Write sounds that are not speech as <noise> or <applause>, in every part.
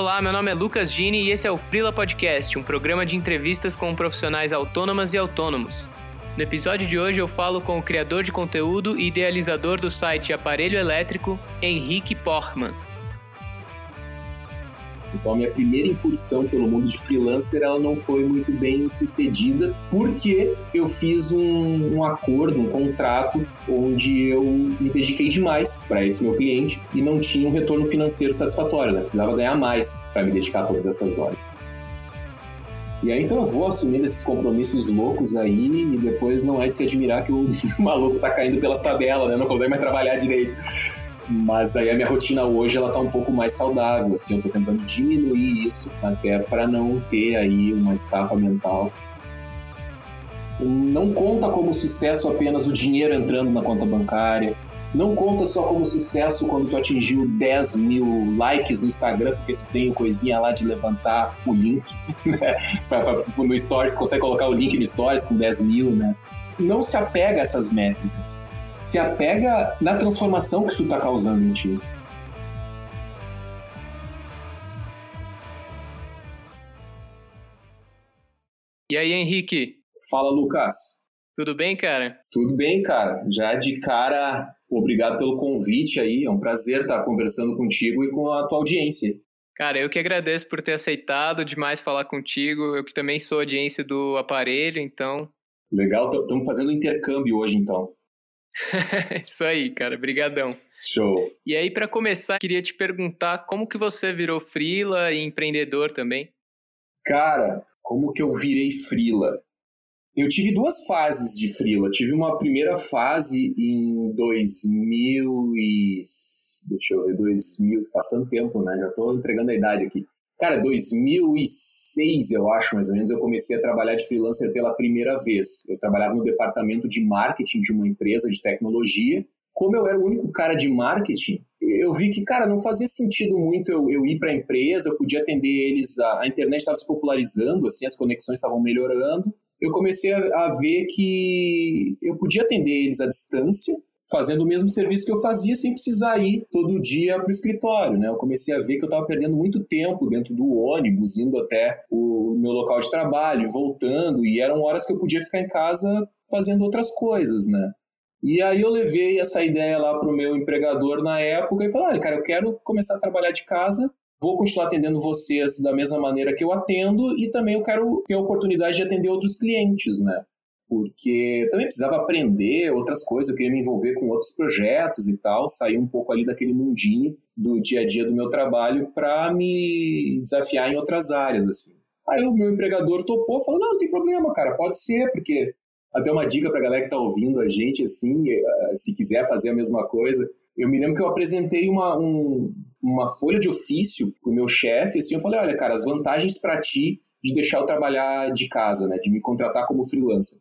Olá, meu nome é Lucas Gini e esse é o Frila Podcast, um programa de entrevistas com profissionais autônomas e autônomos. No episódio de hoje eu falo com o criador de conteúdo e idealizador do site Aparelho Elétrico, Henrique Portman. Então, a minha primeira incursão pelo mundo de freelancer ela não foi muito bem sucedida, porque eu fiz um, um acordo, um contrato, onde eu me dediquei demais para esse meu cliente e não tinha um retorno financeiro satisfatório, né? precisava ganhar mais para me dedicar a todas essas horas. E aí então eu vou assumindo esses compromissos loucos aí e depois não é de se admirar que o <laughs> maluco tá caindo pelas tabelas, né? Não consegue mais trabalhar direito. Mas aí a minha rotina hoje ela tá um pouco mais saudável, assim, eu tô tentando diminuir isso até para não ter aí uma estafa mental. Não conta como sucesso apenas o dinheiro entrando na conta bancária. Não conta só como sucesso quando tu atingiu 10 mil likes no Instagram, porque tu tem coisinha lá de levantar o link, <laughs> né? No Stories, consegue colocar o link no Stories com 10 mil, né? Não se apega a essas métricas se apega na transformação que isso está causando em ti. E aí, Henrique? Fala, Lucas. Tudo bem, cara? Tudo bem, cara. Já de cara, obrigado pelo convite aí. É um prazer estar conversando contigo e com a tua audiência. Cara, eu que agradeço por ter aceitado demais falar contigo. Eu que também sou audiência do aparelho, então. Legal, estamos fazendo intercâmbio hoje, então. <laughs> Isso aí, cara. Brigadão. Show. E aí, para começar, queria te perguntar como que você virou frila e empreendedor também? Cara, como que eu virei frila? Eu tive duas fases de frila. Tive uma primeira fase em 2000 e... Deixa eu ver, 2000... Faz tanto tempo, né? Já tô entregando a idade aqui. Cara, 2006, eu acho, mais ou menos, eu comecei a trabalhar de freelancer pela primeira vez. Eu trabalhava no departamento de marketing de uma empresa de tecnologia. Como eu era o único cara de marketing, eu vi que, cara, não fazia sentido muito eu, eu ir para a empresa, eu podia atender eles, a, a internet estava se popularizando, assim, as conexões estavam melhorando. Eu comecei a, a ver que eu podia atender eles à distância, fazendo o mesmo serviço que eu fazia sem precisar ir todo dia para o escritório. Né? Eu comecei a ver que eu estava perdendo muito tempo dentro do ônibus, indo até o meu local de trabalho, voltando, e eram horas que eu podia ficar em casa fazendo outras coisas, né? E aí eu levei essa ideia lá para o meu empregador na época e falei, olha, cara, eu quero começar a trabalhar de casa, vou continuar atendendo vocês da mesma maneira que eu atendo e também eu quero ter a oportunidade de atender outros clientes, né? Porque também precisava aprender outras coisas, eu queria me envolver com outros projetos e tal, sair um pouco ali daquele mundinho do dia a dia do meu trabalho para me desafiar em outras áreas, assim. Aí o meu empregador topou, falou, não, não tem problema, cara, pode ser, porque até uma dica para galera que está ouvindo a gente, assim, eh, se quiser fazer a mesma coisa, eu me lembro que eu apresentei uma, um, uma folha de ofício para o meu chefe, assim, eu falei, olha, cara, as vantagens para ti de deixar eu trabalhar de casa, né, de me contratar como freelancer.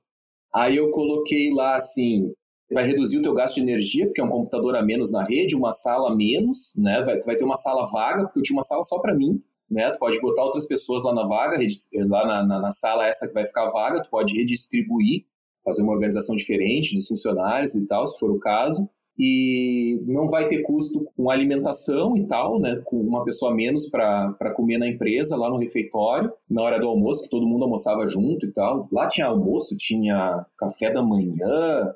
Aí eu coloquei lá assim, vai reduzir o teu gasto de energia, porque é um computador a menos na rede, uma sala a menos, né? Vai, vai ter uma sala vaga, porque eu tinha uma sala só para mim, né? Tu pode botar outras pessoas lá na vaga, lá na, na, na, sala essa que vai ficar vaga, tu pode redistribuir, fazer uma organização diferente dos funcionários e tal, se for o caso e não vai ter custo com alimentação e tal, né? Com uma pessoa menos para comer na empresa, lá no refeitório, na hora do almoço, que todo mundo almoçava junto e tal. Lá tinha almoço, tinha café da manhã,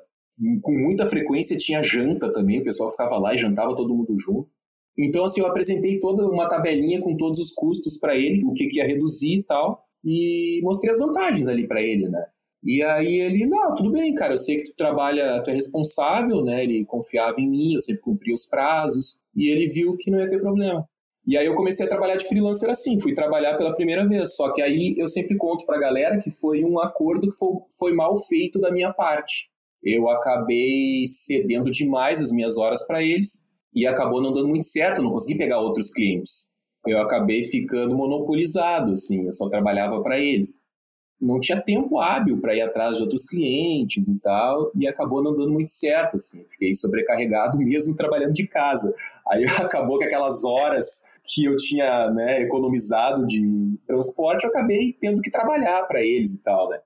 com muita frequência tinha janta também, o pessoal ficava lá e jantava todo mundo junto. Então, assim, eu apresentei toda uma tabelinha com todos os custos para ele, o que, que ia reduzir e tal, e mostrei as vantagens ali para ele, né? E aí ele, não, tudo bem, cara, eu sei que tu trabalha, tu é responsável, né? Ele confiava em mim, eu sempre cumpria os prazos, e ele viu que não ia ter problema. E aí eu comecei a trabalhar de freelancer assim, fui trabalhar pela primeira vez. Só que aí eu sempre conto pra galera que foi um acordo que foi, foi mal feito da minha parte. Eu acabei cedendo demais as minhas horas para eles e acabou não dando muito certo, não consegui pegar outros clientes. Eu acabei ficando monopolizado, assim, eu só trabalhava para eles não tinha tempo hábil para ir atrás de outros clientes e tal, e acabou não dando muito certo, assim, fiquei sobrecarregado <laughs> mesmo trabalhando de casa. Aí <laughs> acabou que aquelas horas que eu tinha né, economizado de transporte, eu acabei tendo que trabalhar para eles e tal, né.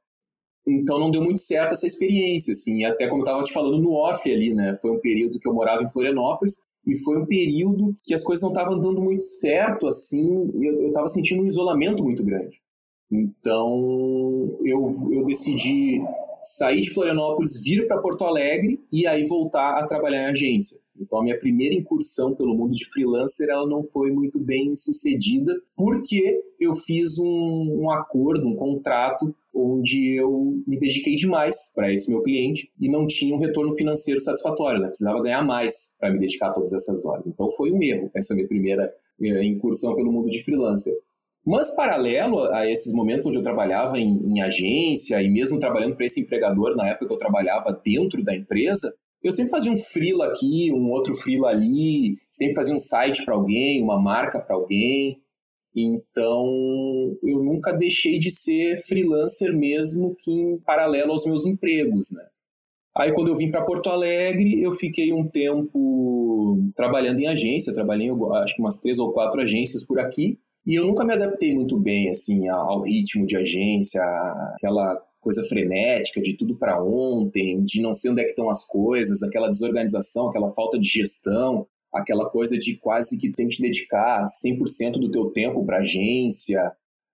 Então não deu muito certo essa experiência, assim, até como eu estava te falando no off ali, né, foi um período que eu morava em Florianópolis, e foi um período que as coisas não estavam dando muito certo, assim, eu estava sentindo um isolamento muito grande. Então, eu, eu decidi sair de Florianópolis, vir para Porto Alegre e aí voltar a trabalhar em agência. Então, a minha primeira incursão pelo mundo de freelancer ela não foi muito bem sucedida, porque eu fiz um, um acordo, um contrato, onde eu me dediquei demais para esse meu cliente e não tinha um retorno financeiro satisfatório, né? precisava ganhar mais para me dedicar a todas essas horas. Então, foi um erro essa minha primeira eh, incursão pelo mundo de freelancer. Mas, paralelo a esses momentos onde eu trabalhava em, em agência e mesmo trabalhando para esse empregador, na época que eu trabalhava dentro da empresa, eu sempre fazia um freela aqui, um outro freela ali, sempre fazia um site para alguém, uma marca para alguém. Então, eu nunca deixei de ser freelancer mesmo que em paralelo aos meus empregos, né? Aí, quando eu vim para Porto Alegre, eu fiquei um tempo trabalhando em agência, trabalhei acho que umas três ou quatro agências por aqui, e eu nunca me adaptei muito bem assim ao ritmo de agência, aquela coisa frenética de tudo para ontem, de não sei onde é que estão as coisas, aquela desorganização, aquela falta de gestão, aquela coisa de quase que tem que dedicar 100% do teu tempo para agência,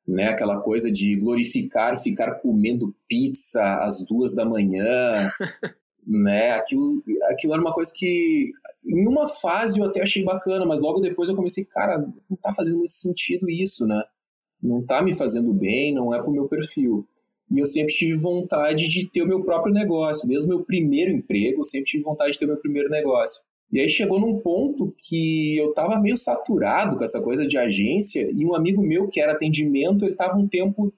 né? Aquela coisa de glorificar ficar comendo pizza às duas da manhã, <laughs> né? Aquilo, aquilo era uma coisa que em uma fase eu até achei bacana, mas logo depois eu comecei, cara, não tá fazendo muito sentido isso, né? Não tá me fazendo bem, não é pro meu perfil. E eu sempre tive vontade de ter o meu próprio negócio. Mesmo meu primeiro emprego, eu sempre tive vontade de ter o meu primeiro negócio. E aí chegou num ponto que eu estava meio saturado com essa coisa de agência e um amigo meu que era atendimento, ele estava um tempo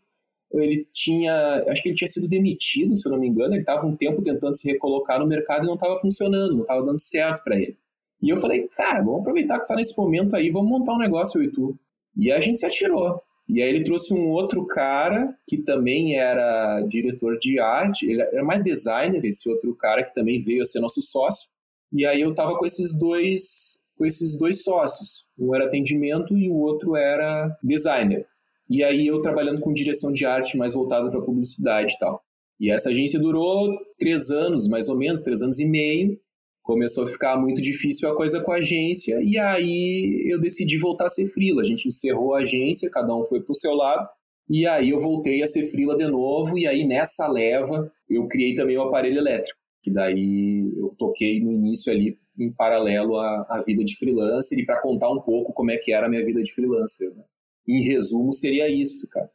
ele tinha, acho que ele tinha sido demitido, se eu não me engano, ele estava um tempo tentando se recolocar no mercado e não estava funcionando, não estava dando certo para ele. E eu falei, cara, vamos aproveitar que está nesse momento aí, vamos montar um negócio eu e tu. E a gente se atirou. E aí ele trouxe um outro cara que também era diretor de arte, ele era mais designer, esse outro cara que também veio a ser nosso sócio. E aí eu tava com esses dois com esses dois sócios. Um era atendimento e o outro era designer. E aí eu trabalhando com direção de arte mais voltada para publicidade e tal. E essa agência durou três anos, mais ou menos, três anos e meio começou a ficar muito difícil a coisa com a agência e aí eu decidi voltar a ser frila. A gente encerrou a agência, cada um foi para o seu lado e aí eu voltei a ser frila de novo e aí nessa leva eu criei também o aparelho elétrico, que daí eu toquei no início ali em paralelo à, à vida de freelancer e para contar um pouco como é que era a minha vida de freelancer. Né? Em resumo, seria isso, cara.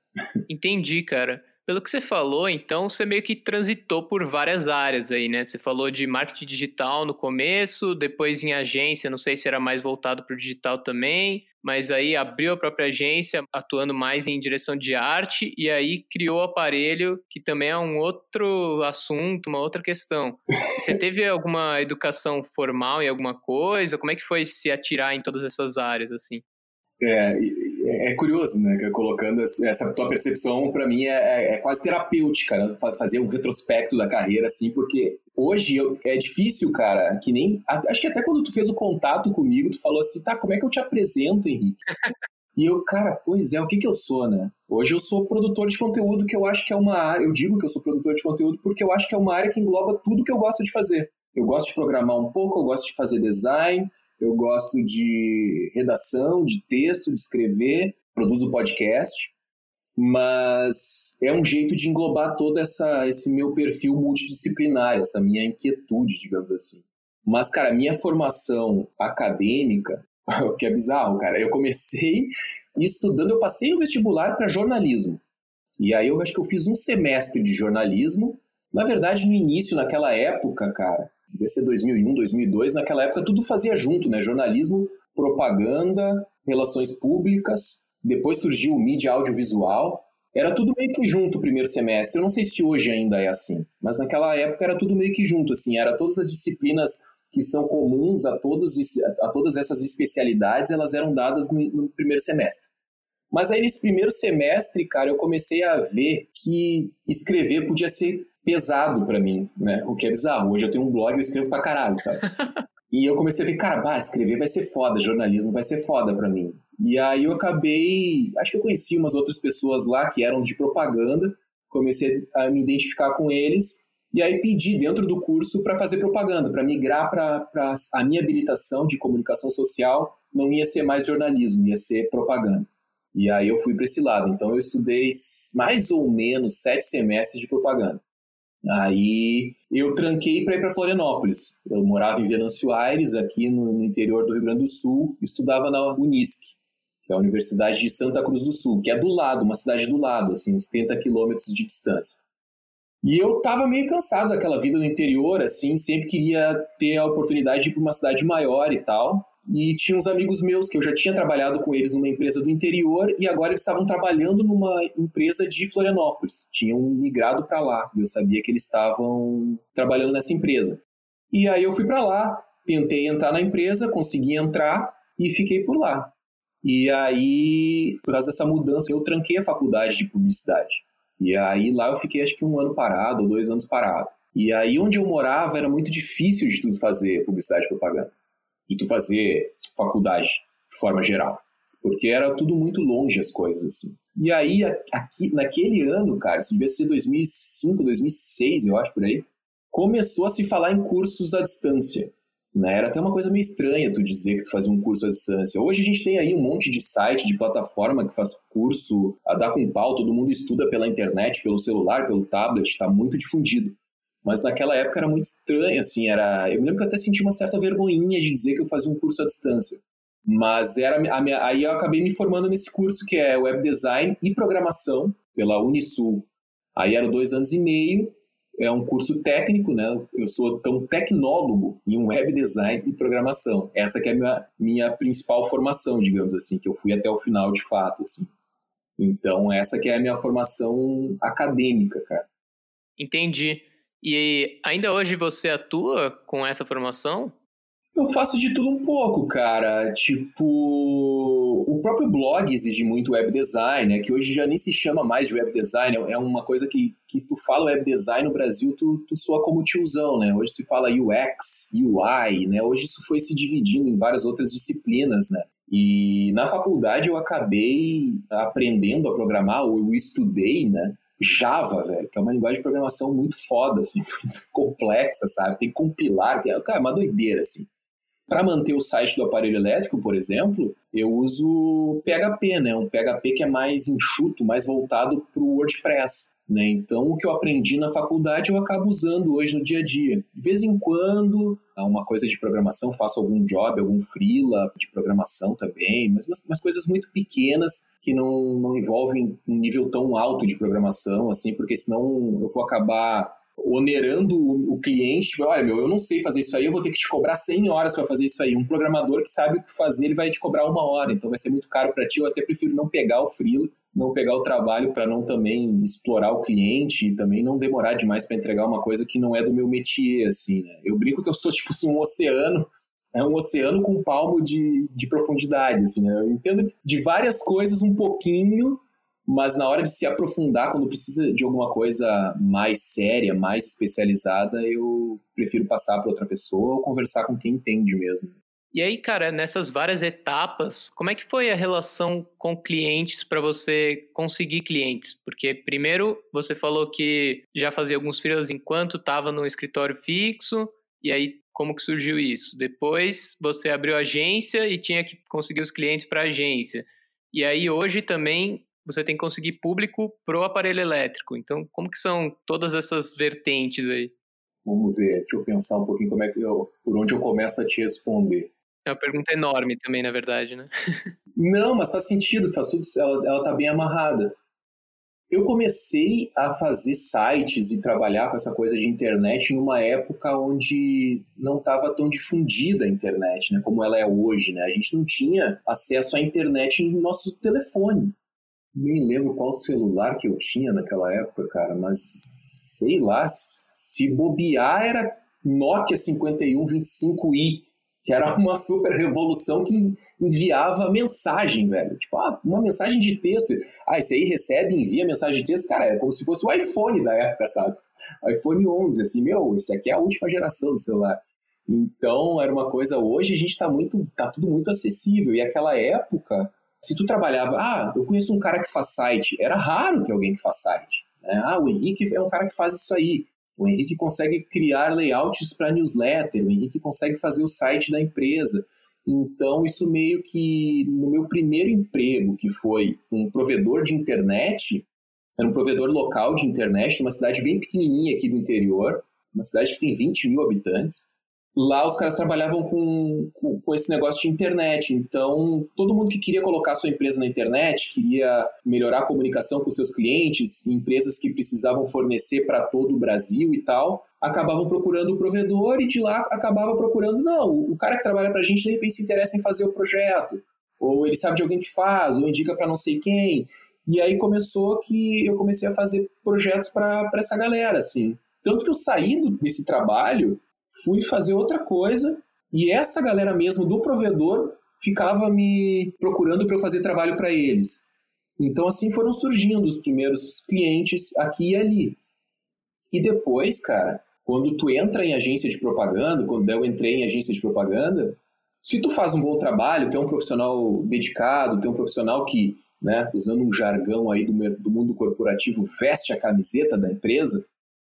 Entendi, cara. Pelo que você falou, então, você meio que transitou por várias áreas aí, né? Você falou de marketing digital no começo, depois em agência, não sei se era mais voltado para o digital também, mas aí abriu a própria agência, atuando mais em direção de arte, e aí criou o aparelho, que também é um outro assunto, uma outra questão. Você <laughs> teve alguma educação formal em alguma coisa? Como é que foi se atirar em todas essas áreas, assim? É, é, é, curioso, né? Colocando essa tua percepção, para mim, é, é, é, quase terapêutica, né? Fazer um retrospecto da carreira, assim, porque hoje eu, é difícil, cara, que nem. Acho que até quando tu fez o contato comigo, tu falou assim, tá, como é que eu te apresento, Henrique? <laughs> E eu, cara, pois é, o que que eu sou, né? Hoje eu sou produtor de conteúdo, que eu acho que é uma área. Eu digo que eu sou produtor de conteúdo porque eu acho que é uma área que engloba tudo que eu gosto de fazer. Eu gosto de programar um pouco, eu gosto de fazer design, eu gosto de redação, de texto, de escrever, produzo podcast, mas é um jeito de englobar todo essa, esse meu perfil multidisciplinar, essa minha inquietude, digamos assim. Mas, cara, minha formação acadêmica, o <laughs> que é bizarro, cara, eu comecei estudando, eu passei no vestibular para jornalismo. E aí eu acho que eu fiz um semestre de jornalismo. Na verdade, no início, naquela época, cara, devia ser 2001, 2002, naquela época tudo fazia junto, né? Jornalismo, propaganda, relações públicas, depois surgiu o mídia audiovisual, era tudo meio que junto o primeiro semestre. Eu não sei se hoje ainda é assim, mas naquela época era tudo meio que junto, assim, era todas as disciplinas que são comuns a, todos, a todas essas especialidades, elas eram dadas no, no primeiro semestre. Mas aí nesse primeiro semestre, cara, eu comecei a ver que escrever podia ser pesado para mim, né? O que é bizarro. Hoje eu tenho um blog e eu escrevo pra caralho, sabe? <laughs> e eu comecei a ver, cara, bah, escrever vai ser foda, jornalismo vai ser foda para mim. E aí eu acabei, acho que eu conheci umas outras pessoas lá que eram de propaganda, comecei a me identificar com eles E aí pedi dentro do curso para fazer propaganda, para migrar para a minha habilitação de comunicação social, não ia ser mais jornalismo, ia ser propaganda. E aí eu fui para esse lado. Então eu estudei mais ou menos sete semestres de propaganda. Aí eu tranquei para ir para Florianópolis. Eu morava em Venâncio Aires, aqui no, no, interior do Rio Grande do Sul, estudava na Unisc, que é a Universidade de Santa Cruz do Sul, que é do lado, uma cidade do lado, assim, uns 30 quilômetros de distância. E eu tava meio cansado daquela vida no interior, assim, sempre queria ter a oportunidade de ir para uma cidade maior e tal. E tinha uns amigos meus que eu já tinha trabalhado com eles numa empresa do interior e agora eles estavam trabalhando numa empresa de Florianópolis. Tinham migrado para lá e eu sabia que eles estavam trabalhando nessa empresa. E aí eu fui para lá, tentei entrar na empresa, consegui entrar e fiquei por lá. E aí, por causa dessa mudança, eu tranquei a faculdade de publicidade. E aí lá eu fiquei acho que um ano parado, ou dois anos parado. E aí onde eu morava era muito difícil de tu fazer publicidade e propaganda. De tu fazer faculdade de forma geral. Porque era tudo muito longe as coisas, assim. E aí, aqui, naquele ano, cara, isso devia ser 2005, 2006, eu acho, por aí, começou a se falar em cursos à distância. Né? Era até uma coisa meio estranha tu dizer que tu fazia um curso à distância. Hoje a gente tem aí um monte de site, de plataforma que faz curso a dar com pau, todo mundo estuda pela internet, pelo celular, pelo tablet, está muito difundido. Mas naquela época era muito estranho, assim, era... Eu me lembro que eu até senti uma certa vergonhinha de dizer que eu fazia um curso à distância. Mas era minha... aí eu acabei me formando nesse curso que é Web Design e Programação pela Unisul. Aí eram dois anos e meio, é um curso técnico, né? Eu sou tão tecnólogo em web design e programação. Essa que é a minha, minha principal formação, digamos assim, que eu fui até o final de fato, assim. Então, essa que é a minha formação acadêmica, cara. Entendi. E ainda hoje você atua com essa formação? Eu faço de tudo um pouco, cara. Tipo, o próprio blog exige muito web design, né? Que hoje já nem se chama mais de web design. É uma coisa que, que tu fala web design no Brasil, tu, tu soa como tiozão, né? Hoje se fala UX, UI, né? Hoje isso foi se dividindo em várias outras disciplinas, né? E na faculdade eu acabei aprendendo a programar, ou eu estudei, né? Java, velho, que é uma linguagem de programação muito foda, assim, <laughs> muito complexa, sabe? Tem que compilar, que é, cara, é uma doideira, assim. Para manter o site do aparelho elétrico, por exemplo, eu uso PHP, né? Um PHP que é mais enxuto, mais voltado para o WordPress. Né? Então, o que eu aprendi na faculdade eu acabo usando hoje no dia a dia. De vez em quando, uma coisa de programação, faço algum job, algum freela de programação também, mas umas, coisas muito pequenas que não, não envolvem um nível tão alto de programação, assim, porque senão eu vou acabar onerando o, cliente, olha, meu, eu não sei fazer isso aí, eu vou ter que te cobrar 100 horas para fazer isso aí. Um programador que sabe o que fazer, ele vai te cobrar uma hora, então vai ser muito caro para ti. Eu até prefiro não pegar o freela, não pegar o trabalho para não também explorar o cliente e também não demorar demais para entregar uma coisa que não é do meu métier, assim, né? Eu brinco que eu sou, <laughs> tipo assim, um oceano é um oceano com um palmo de, de profundidade, assim, né? Eu entendo de várias coisas um pouquinho, mas na hora de se aprofundar, quando precisa de alguma coisa mais séria, mais especializada, eu prefiro passar para outra pessoa ou conversar com quem entende mesmo. E aí, cara, nessas várias etapas, como é que foi a relação com clientes para você conseguir clientes? Porque primeiro você falou que já fazia alguns freelas enquanto estava no escritório fixo, e aí como que surgiu isso? Depois você abriu agência e tinha que conseguir os clientes para agência. E aí hoje também você tem que conseguir público pro aparelho elétrico. Então, como que são todas essas vertentes aí? Vamos ver, deixa eu pensar um pouquinho como é que eu, por onde eu começo a te responder. É uma pergunta enorme também, na verdade, né? <laughs> Não, mas faz sentido, faz tudo, ela, ela tá bem amarrada. Eu comecei a fazer sites e trabalhar com essa coisa de internet numa época onde não estava tão difundida a internet, né, como ela é hoje, né? A gente não tinha acesso à internet no nosso telefone nem lembro qual celular que eu tinha naquela época, cara, mas sei lá, se bobear era Nokia 5125i, que era uma super revolução que enviava mensagem, velho. Tipo, ah, uma mensagem de texto. Ah, esse aí recebe envia mensagem de texto. Cara, é como se fosse o iPhone da época, sabe? IPhone 11, assim, meu, esse aqui é a última geração do celular. Então, era uma coisa, hoje a gente tá muito, tá tudo muito acessível. E aquela época, se tu trabalhava, ah, eu conheço um cara que faz site, era raro ter alguém que faz site. Né? Ah, o Henrique é um cara que faz isso aí. o Henrique consegue criar layouts para newsletter, o Henrique consegue fazer o site da empresa. Então, isso meio que no meu primeiro emprego, que foi um provedor de internet, era um provedor local de internet, uma cidade bem pequenininha aqui do interior, uma cidade que tem 20 mil habitantes. Lá os caras trabalhavam com, com, com, esse negócio de internet. Então, todo mundo que queria colocar sua empresa na internet, queria melhorar a comunicação com seus clientes, empresas que precisavam fornecer para todo o Brasil e tal, acabavam procurando o provedor e de lá acabava procurando, não, o cara que trabalha para a gente de repente se interessa em fazer o projeto, ou ele sabe de alguém que faz, ou indica para não sei quem. E aí começou que eu comecei a fazer projetos para essa galera, assim. Tanto que eu saí desse trabalho fui fazer outra coisa e essa galera mesmo do provedor ficava me procurando para eu fazer trabalho para eles. Então assim foram surgindo os primeiros clientes aqui e ali. E depois, cara, quando tu entra em agência de propaganda, quando eu entrei em agência de propaganda, se tu faz um bom trabalho, tem um profissional dedicado, tem um profissional que, né, usando um jargão aí do, do mundo corporativo, veste a camiseta da empresa,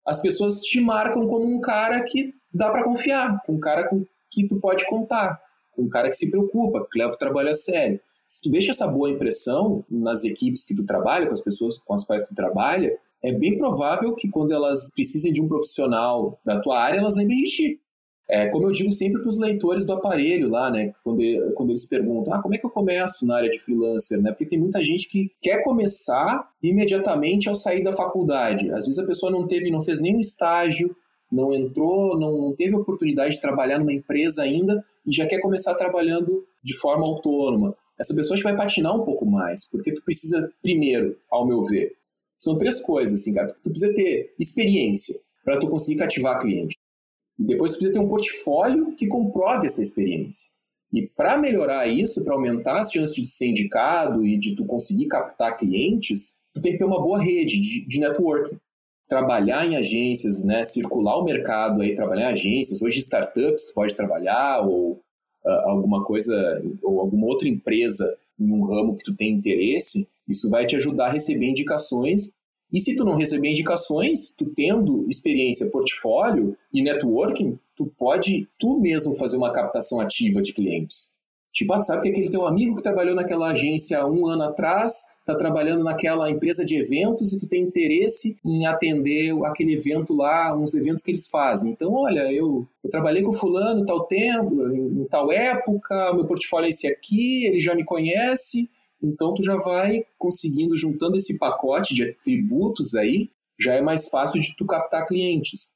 as pessoas te marcam como um cara que dá para confiar, um cara com que tu pode contar, um cara que se preocupa, que leva o trabalho a sério. Se tu deixa essa boa impressão nas equipes que tu trabalha, com as pessoas com as quais tu trabalha, é bem provável que quando elas precisem de um profissional da tua área, elas lembrem de ti. É, como eu digo sempre para os leitores do aparelho lá, né, quando, quando eles perguntam, ah, como é que eu começo na área de freelancer, né? Porque tem muita gente que quer começar imediatamente ao sair da faculdade. Às vezes a pessoa não teve, não fez nenhum estágio, não entrou, não teve oportunidade de trabalhar numa empresa ainda e já quer começar trabalhando de forma autônoma. Essa pessoa vai patinar um pouco mais, porque tu precisa, primeiro, ao meu ver, são três coisas, assim, cara. Tu precisa ter experiência para tu conseguir cativar cliente. E depois tu precisa ter um portfólio que comprove essa experiência. E para melhorar isso, para aumentar as chances de ser indicado e de tu conseguir captar clientes, tu tem que ter uma boa rede de, de networking trabalhar em agências, né, circular o mercado aí, trabalhar em agências, hoje startups pode trabalhar ou uh, alguma coisa ou alguma outra empresa em um ramo que tu tem interesse, isso vai te ajudar a receber indicações. E se tu não receber indicações, tu tendo experiência, portfólio e networking, tu pode tu mesmo fazer uma captação ativa de clientes. Tipo, ah, sabe que aquele teu amigo que trabalhou naquela agência um ano atrás está trabalhando naquela empresa de eventos e tu tem interesse em atender aquele evento lá, uns eventos que eles fazem. Então, olha, eu, eu trabalhei com fulano tal tempo, em tal época, meu portfólio é esse aqui, ele já me conhece, então tu já vai conseguindo, juntando esse pacote de atributos aí, já é mais fácil de tu captar clientes.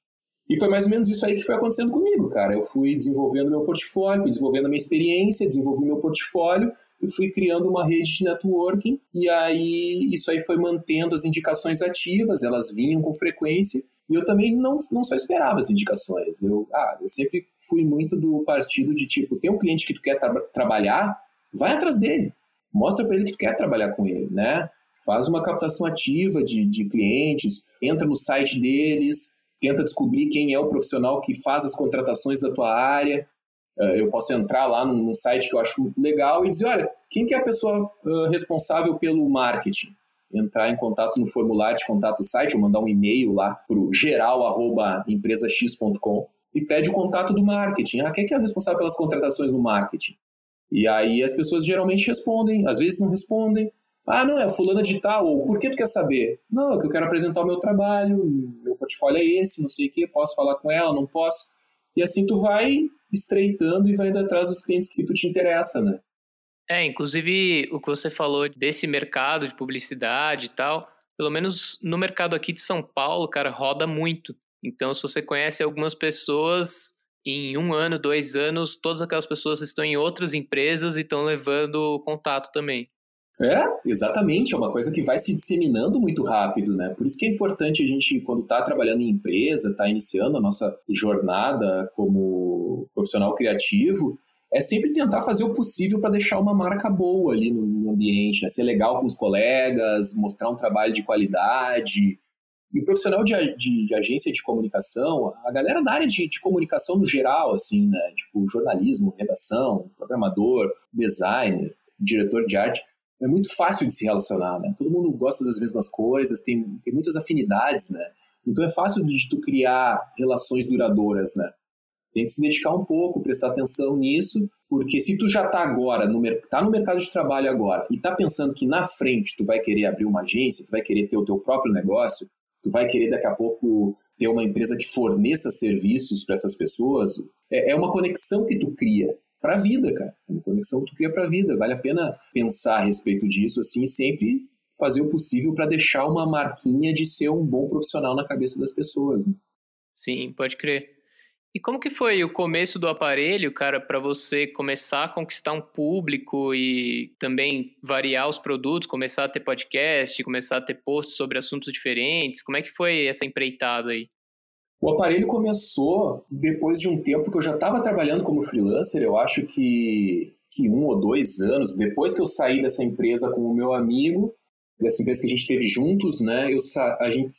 E foi mais ou menos isso aí que foi acontecendo comigo, cara. Eu fui desenvolvendo meu portfólio, desenvolvendo a minha experiência, desenvolvi meu portfólio e fui criando uma rede de networking. E aí isso aí foi mantendo as indicações ativas, elas vinham com frequência. E eu também não, não só esperava as indicações. Eu, ah, eu sempre fui muito do partido de tipo, tem um cliente que tu quer tra trabalhar, vai atrás dele. Mostra para ele que tu quer trabalhar com ele, né? Faz uma captação ativa de, de clientes, entra no site deles, tenta descobrir quem é o profissional que faz as contratações da tua área. Uh, eu posso entrar lá num, site que eu acho legal e dizer, olha, quem que é a pessoa responsável pelo marketing? Entrar em contato no formulário de contato do site, ou mandar um e-mail lá para o geral.empresax.com e pede o contato do marketing. Ah, quem que é o responsável pelas contratações no marketing? E aí as pessoas geralmente respondem, às vezes não respondem, ah, não, é fulana de tal, ou por que tu quer saber? Não, é que eu quero apresentar o meu trabalho, meu portfólio é esse, não sei o que, posso falar com ela, não posso. E assim tu vai estreitando e vai indo atrás dos clientes que tu te interessa, né? É, inclusive o que você falou desse mercado de publicidade e tal, pelo menos no mercado aqui de São Paulo, cara, roda muito. Então, se você conhece algumas pessoas, em um ano, dois anos, todas aquelas pessoas estão em outras empresas e estão levando contato também. É, exatamente, é uma coisa que vai se disseminando muito rápido, né? Por isso que é importante a gente, quando está trabalhando em empresa, está iniciando a nossa jornada como profissional criativo, é sempre tentar fazer o possível para deixar uma marca boa ali no ambiente, né? ser legal com os colegas, mostrar um trabalho de qualidade. E o profissional de, de, de, agência de comunicação, a galera da área de, de, comunicação no geral, assim, né? Tipo jornalismo, redação, programador, designer, diretor de arte, é muito fácil de se relacionar, né? Todo mundo gosta das mesmas coisas, tem, tem muitas afinidades, né? Então é fácil de tu criar relações duradouras, né? Tem que se dedicar um pouco, prestar atenção nisso, porque se tu já está agora, no, tá no mercado de trabalho agora, e está pensando que na frente tu vai querer abrir uma agência, tu vai querer ter o teu próprio negócio, tu vai querer daqui a pouco ter uma empresa que forneça serviços para essas pessoas, é, é uma conexão que tu cria para a vida, cara. É uma conexão que tu cria para a vida. Vale a pena pensar a respeito disso, assim, sempre fazer o possível para deixar uma marquinha de ser um bom profissional na cabeça das pessoas. Né? Sim, pode crer. E como que foi o começo do aparelho, cara, para você começar a conquistar um público e também variar os produtos, começar a ter podcast, começar a ter posts sobre assuntos diferentes? Como é que foi essa empreitada aí? O aparelho começou depois de um tempo que eu já estava trabalhando como freelancer, eu acho que, que um ou dois anos, depois que eu saí dessa empresa com o meu amigo, dessa empresa que a gente teve juntos, né? Eu, a gente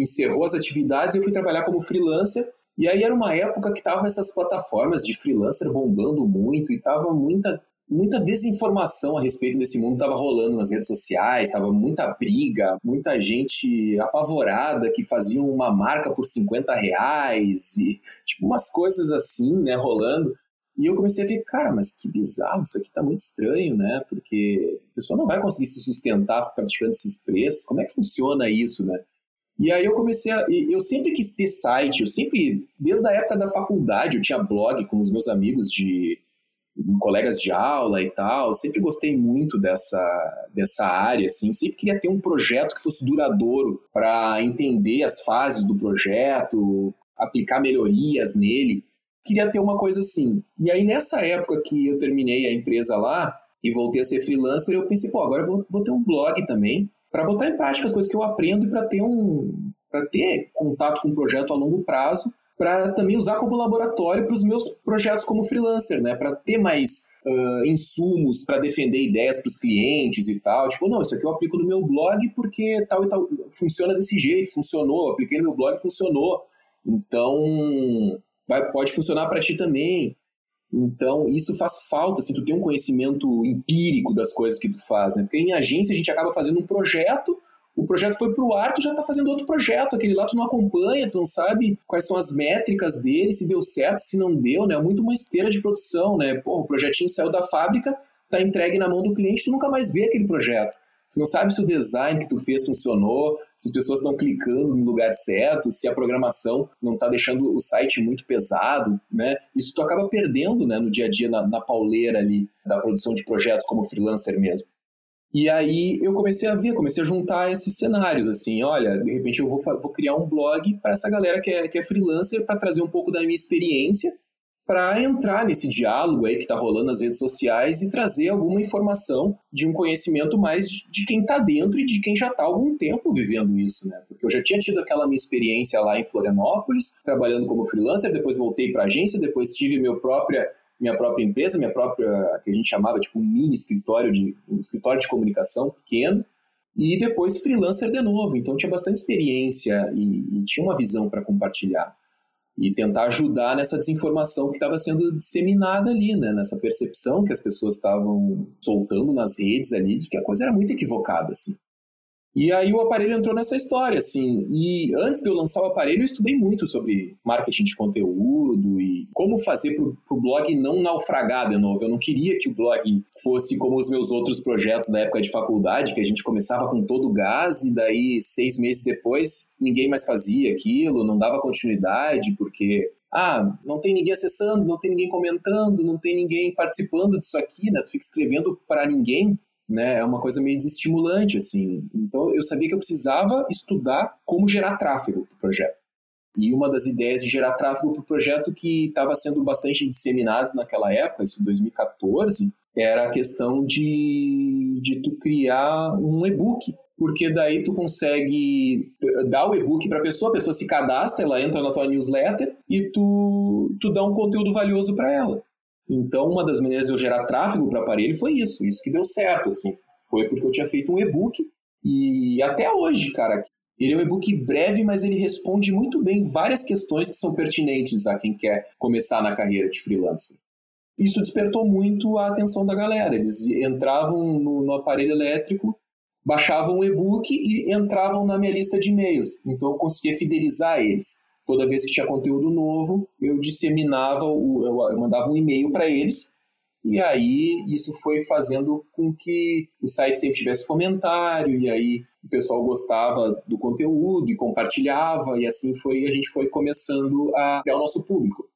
encerrou as atividades e eu fui trabalhar como freelancer. E aí era uma época que tava essas plataformas de freelancer bombando muito e tava muita muita desinformação a respeito desse mundo estava rolando nas redes sociais, estava muita briga, muita gente apavorada que fazia uma marca por 50 reais e tipo umas coisas assim, né, rolando. E eu comecei a ver, cara, mas que bizarro, isso aqui tá muito estranho, né? Porque a pessoa não vai conseguir se sustentar praticando esses preços. Como é que funciona isso, né? E aí eu comecei a. Eu sempre quis ter site, eu sempre, desde a época da faculdade, eu tinha blog com os meus amigos de colegas de aula e tal, sempre gostei muito dessa, dessa área, assim, sempre queria ter um projeto que fosse duradouro para entender as fases do projeto, aplicar melhorias nele. Queria ter uma coisa assim. E aí, nessa época que eu terminei a empresa lá e voltei a ser freelancer, eu pensei, pô, agora eu vou, vou ter um blog também para botar em prática as coisas que eu aprendo e para ter um para ter contato com o projeto a longo prazo, para também usar como laboratório para os meus projetos como freelancer, né? Para ter mais uh, insumos para defender ideias para os clientes e tal. Tipo, não, isso aqui eu aplico no meu blog porque tal e tal funciona desse jeito, funcionou, apliquei no meu blog, funcionou. Então, vai, pode funcionar para ti também. Então, isso faz falta, assim, tu tem um conhecimento empírico das coisas que tu faz, né? Porque em agência a gente acaba fazendo um projeto, o projeto foi pro ar, tu já tá fazendo outro projeto, aquele lá tu não acompanha, tu não sabe quais são as métricas dele, se deu certo, se não deu, né? É muito uma esteira de produção, né? Pô, o projetinho saiu da fábrica, tá entregue na mão do cliente, tu nunca mais vê aquele projeto. Tu não sabe se o design que tu fez funcionou, se as pessoas estão clicando no lugar certo, se a programação não está deixando o site muito pesado, né? Isso tu acaba perdendo, né, no dia a dia, na, na pauleira ali da produção de projetos como freelancer mesmo. E aí eu comecei a ver, comecei a juntar esses cenários, assim, olha, de repente eu vou, vou criar um blog para essa galera que é, que é freelancer, para trazer um pouco da minha experiência para entrar nesse diálogo aí que está rolando nas redes sociais e trazer alguma informação de um conhecimento mais de quem está dentro e de quem já está há algum tempo vivendo isso, né? Porque eu já tinha tido aquela minha experiência lá em Florianópolis, trabalhando como freelancer, depois voltei para agência, depois tive meu própria minha própria empresa, minha própria que a gente chamava tipo um mini escritório de um escritório de comunicação pequeno e depois freelancer de novo. Então tinha bastante experiência e, e tinha uma visão para compartilhar e tentar ajudar nessa desinformação que estava sendo disseminada ali, né? nessa percepção que as pessoas estavam soltando nas redes ali de que a coisa era muito equivocada, assim. E aí o aparelho entrou nessa história, assim. E antes de eu lançar o aparelho, eu estudei muito sobre marketing de conteúdo e como fazer para o blog não naufragar de novo. Eu não queria que o blog fosse como os meus outros projetos da época de faculdade, que a gente começava com todo o gás e daí seis meses depois ninguém mais fazia aquilo, não dava continuidade porque ah, não tem ninguém acessando, não tem ninguém comentando, não tem ninguém participando disso aqui, né? Tu fica escrevendo para ninguém né? É uma coisa meio desestimulante, assim. Então eu sabia que eu precisava estudar como gerar tráfego para o projeto. E uma das ideias de gerar tráfego para o projeto que estava sendo bastante disseminado naquela época, isso em 2014, era a questão de, de tu criar um e-book. Porque daí tu consegue dar o e-book para a pessoa, a pessoa se cadastra, ela entra na tua newsletter e tu, tu dá um conteúdo valioso para ela. Então, uma das maneiras de eu gerar tráfego para aparelho foi isso, isso que deu certo, assim. Foi porque eu tinha feito um e-book e até hoje, cara, ele é um e-book breve, mas ele responde muito bem várias questões que são pertinentes a quem quer começar na carreira de freelancer. Isso despertou muito a atenção da galera. Eles entravam no, no aparelho elétrico baixavam o e-book e entravam na minha lista de e-mails. Então eu conseguia fidelizar eles. Toda vez que tinha conteúdo novo, eu disseminava, o, eu mandava um e-mail para eles e aí isso foi fazendo com que o site sempre tivesse comentário, e aí o pessoal gostava do conteúdo e compartilhava, e assim foi a gente foi começando a criar o nosso público.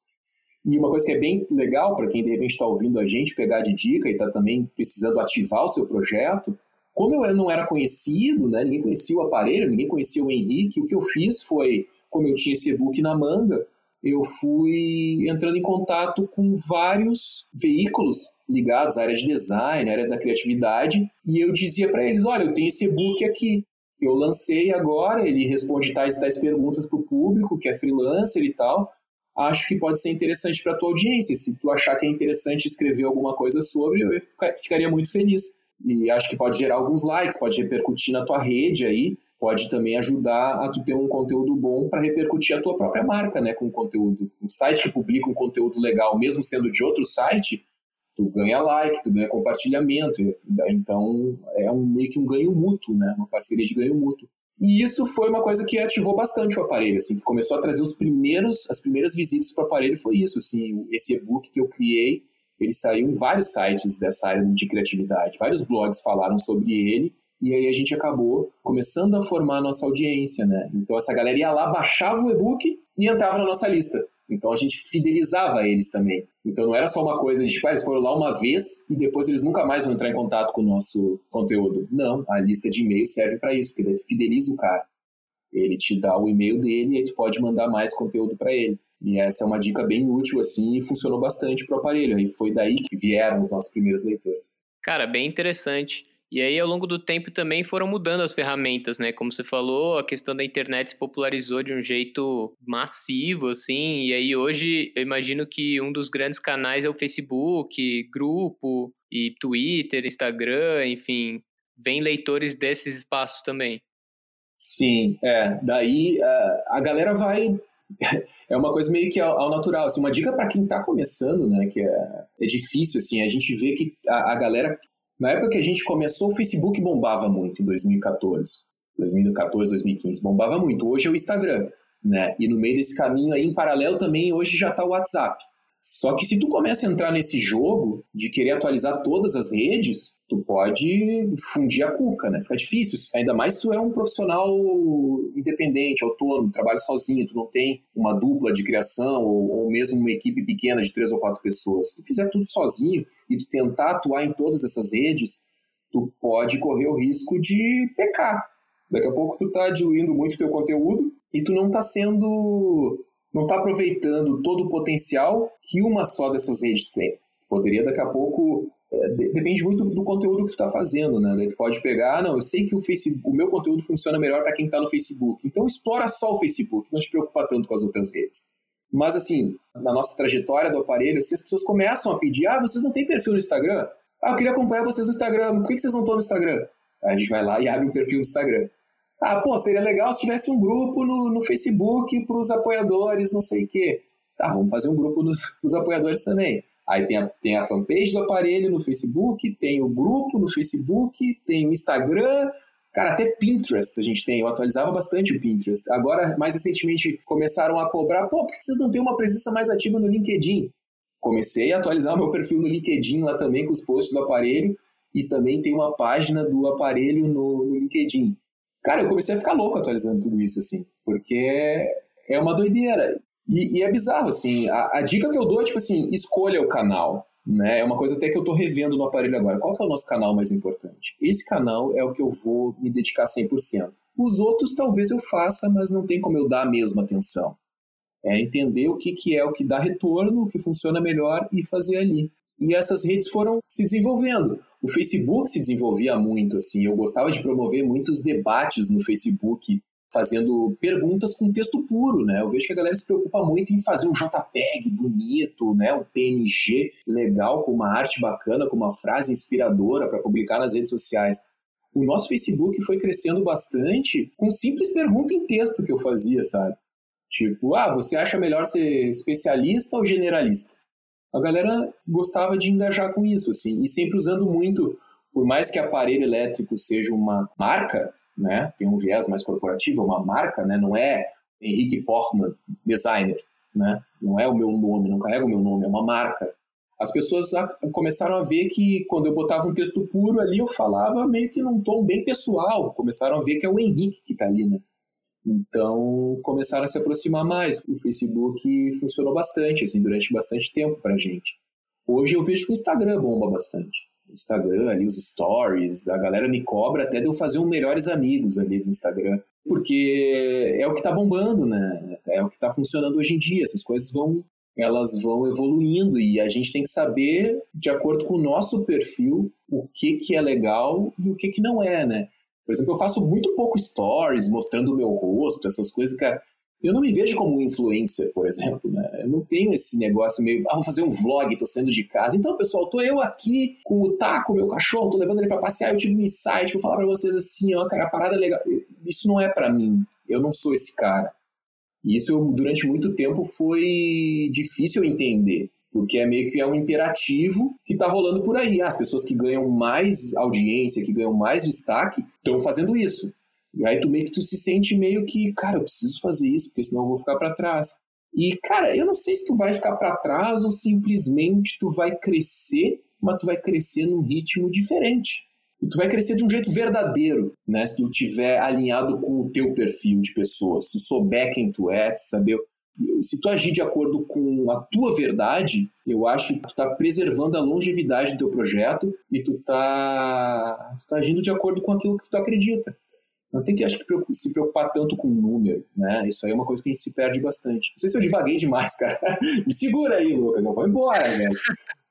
E uma coisa que é bem legal para quem de repente está ouvindo a gente pegar de dica e está também precisando ativar o seu projeto, como eu não era conhecido, né, ninguém conhecia o aparelho, ninguém conhecia o Henrique, o que eu fiz foi, como eu tinha esse e-book na manga, eu fui entrando em contato com vários veículos ligados à área de design, à área da criatividade, e eu dizia para eles: olha, eu tenho esse e-book aqui, que eu lancei agora, ele responde tais tais perguntas para o público, que é freelancer e tal. Acho que pode ser interessante para a tua audiência. Se tu achar que é interessante escrever alguma coisa sobre, eu ficaria muito feliz. E acho que pode gerar alguns likes, pode repercutir na tua rede aí pode também ajudar a tu ter um conteúdo bom para repercutir a tua própria marca, né, com conteúdo. Um site que publica um conteúdo legal, mesmo sendo de outro site, tu ganha like, tu ganha compartilhamento, então é um, meio que um ganho mútuo, né, uma parceria de ganho mútuo. E isso foi uma coisa que ativou bastante o aparelho, assim, que começou a trazer os primeiros, as primeiras visitas para o aparelho foi isso, assim, esse e-book que eu criei, ele saiu em vários sites dessa área de criatividade, vários blogs falaram sobre ele, e aí a gente acabou começando a formar a nossa audiência, né? Então essa galera ia lá, baixava o e-book e entrava na nossa lista. Então a gente fidelizava eles também. Então não era só uma coisa de, tipo, ah, eles foram lá uma vez e depois eles nunca mais vão entrar em contato com o nosso conteúdo. Não, a lista de e-mail serve para isso, porque daí tu fideliza o cara. Ele te dá o e-mail dele e tu pode mandar mais conteúdo para ele. E essa é uma dica bem útil assim e funcionou bastante pro aparelho. E foi daí que vieram os nossos primeiros leitores. Cara, bem interessante. E aí, ao longo do tempo, também foram mudando as ferramentas, né? Como você falou, a questão da internet se popularizou de um jeito massivo, assim. E aí, hoje, eu imagino que um dos grandes canais é o Facebook, grupo, e Twitter, Instagram, enfim. Vem leitores desses espaços também. Sim, é. Daí, a galera vai <laughs> é uma coisa meio que ao, natural. Assim, uma dica para quem está começando, né, que é, é difícil, assim, a gente vê que a, a galera na época que a gente começou, o Facebook bombava muito, em 2014. 2014, 2015, bombava muito. Hoje é o Instagram, né? E no meio desse caminho aí, em paralelo também, hoje já está o WhatsApp. Só que se tu começa a entrar nesse jogo de querer atualizar todas as redes, tu pode fundir a cuca, né? Fica difícil. Ainda mais se tu é um profissional independente, autônomo, trabalha sozinho, tu não tem uma dupla de criação ou, ou mesmo uma equipe pequena de três ou quatro pessoas. Se tu fizer tudo sozinho e tu tentar atuar em todas essas redes, tu pode correr o risco de pecar. Daqui a pouco tu tá diluindo muito teu conteúdo e tu não tá sendo não está aproveitando todo o potencial que uma só dessas redes tem. Poderia daqui a pouco é, depende muito do, conteúdo que está fazendo, né? tu pode pegar, ah, não, eu sei que o, Facebook, o meu conteúdo funciona melhor para quem está no Facebook, então explora só o Facebook, não te preocupa tanto com as outras redes. Mas assim, na nossa trajetória do aparelho, se as pessoas começam a pedir, ah, vocês não têm perfil no Instagram? Ah, eu queria acompanhar vocês no Instagram, por que vocês não estão no Instagram? Aí a gente vai lá e abre um perfil no Instagram. Ah, pô, seria legal se tivesse um grupo no, no Facebook para os apoiadores, não sei o quê. Tá, vamos fazer um grupo nos, <laughs> apoiadores também. Aí tem a, tem a fanpage do aparelho no Facebook, tem o grupo no Facebook, tem o Instagram, Cara, até Pinterest a gente tem, eu atualizava bastante o Pinterest. Agora, mais recentemente, começaram a cobrar, pô, por que vocês não têm uma presença mais ativa no LinkedIn? Comecei a atualizar meu perfil no LinkedIn lá também com os posts do aparelho e também tem uma página do aparelho no, no LinkedIn. Cara, eu comecei a ficar louco atualizando tudo isso, assim, porque é uma doideira. E, e é bizarro, assim, a, a, dica que eu dou é, tipo assim, escolha o canal, né? É uma coisa até que eu tô revendo no aparelho agora. Qual que é o nosso canal mais importante? Esse canal é o que eu vou me dedicar 100%. Os outros talvez eu faça, mas não tem como eu dar a mesma atenção. É entender o que, que é o que dá retorno, o que funciona melhor e fazer ali. E essas redes foram se desenvolvendo. O Facebook se desenvolvia muito, assim. Eu gostava de promover muitos debates no Facebook, fazendo perguntas com texto puro, né? Eu vejo que a galera se preocupa muito em fazer um JPEG bonito, né? Um PNG legal, com uma arte bacana, com uma frase inspiradora para publicar nas redes sociais. O nosso Facebook foi crescendo bastante com simples pergunta em texto que eu fazia, sabe? Tipo, ah, você acha melhor ser especialista ou generalista? A galera gostava de engajar com isso, assim, e sempre usando muito por mais que aparelho elétrico seja uma marca, né, tem um viés mais corporativo, é uma marca, né, não é Henrique Portman, designer, né, não é o meu nome, não carrega o meu nome, é uma marca. As pessoas começaram a ver que quando eu botava um texto puro ali, eu falava meio que num tom bem pessoal. Começaram a ver que é o Henrique que está ali, né? Então começaram a se aproximar mais. O Facebook funcionou bastante, assim, durante bastante tempo para gente. Hoje eu vejo que o Instagram bomba bastante. O Instagram, ali, os stories, a galera me cobra até de eu fazer um melhores amigos ali do Instagram. Porque é o que está bombando, né? É o que está funcionando hoje em dia. Essas coisas vão, elas vão evoluindo e a gente tem que saber, de acordo com o nosso perfil, o que, que é legal e o que, que não é, né? Por exemplo, eu faço muito pouco stories mostrando o meu rosto, essas coisas, cara. Eu não me vejo como influencer, por exemplo, né? Eu não tenho esse negócio meio, ah, vou fazer um vlog, tô saindo de casa. Então, pessoal, tô eu aqui com o Taco, meu cachorro, tô levando ele para passear, eu tive um insight, vou falar para vocês assim, ó, cara, a parada é legal. Isso não é para mim. Eu não sou esse cara. E isso durante muito tempo foi difícil entender porque é meio que é um imperativo que está rolando por aí. As pessoas que ganham mais audiência, que ganham mais destaque, estão fazendo isso. E aí tu meio que tu se sente meio que, cara, eu preciso fazer isso, porque senão eu vou ficar para trás. E, cara, eu não sei se tu vai ficar para trás ou simplesmente tu vai crescer, mas tu vai crescer num ritmo diferente. E tu vai crescer de um jeito verdadeiro, né? Se tu tiver alinhado com o teu perfil de pessoa, se tu souber quem tu é, saber se tu agir de acordo com a tua verdade, eu acho que tu está preservando a longevidade do teu projeto e tu está tá agindo de acordo com aquilo que tu acredita. Não tem que acho que se preocupar tanto com o número, né? Isso aí é uma coisa que a gente se perde bastante. Não sei se eu divaguei demais, cara. <laughs> Me segura aí, Lucas. Não vou embora, velho.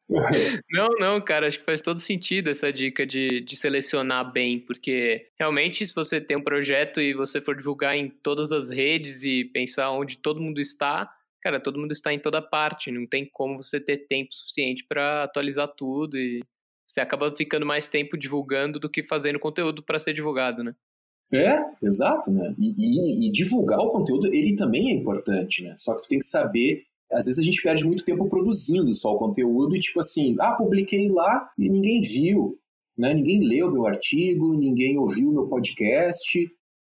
<laughs> não, não, cara, acho que faz todo sentido essa dica de, de selecionar bem, porque realmente, se você tem um projeto e você for divulgar em todas as redes e pensar onde todo mundo está, cara, todo mundo está em toda parte, não tem como você ter tempo suficiente para atualizar tudo e você acaba ficando mais tempo divulgando do que fazendo conteúdo para ser divulgado, né? É, exato, né? E, e, e, divulgar o conteúdo, ele também é importante, né? Só que tu tem que saber às vezes a gente perde muito tempo produzindo só o conteúdo e tipo assim, ah, publiquei lá e ninguém viu, né? Ninguém leu meu artigo, ninguém ouviu meu podcast.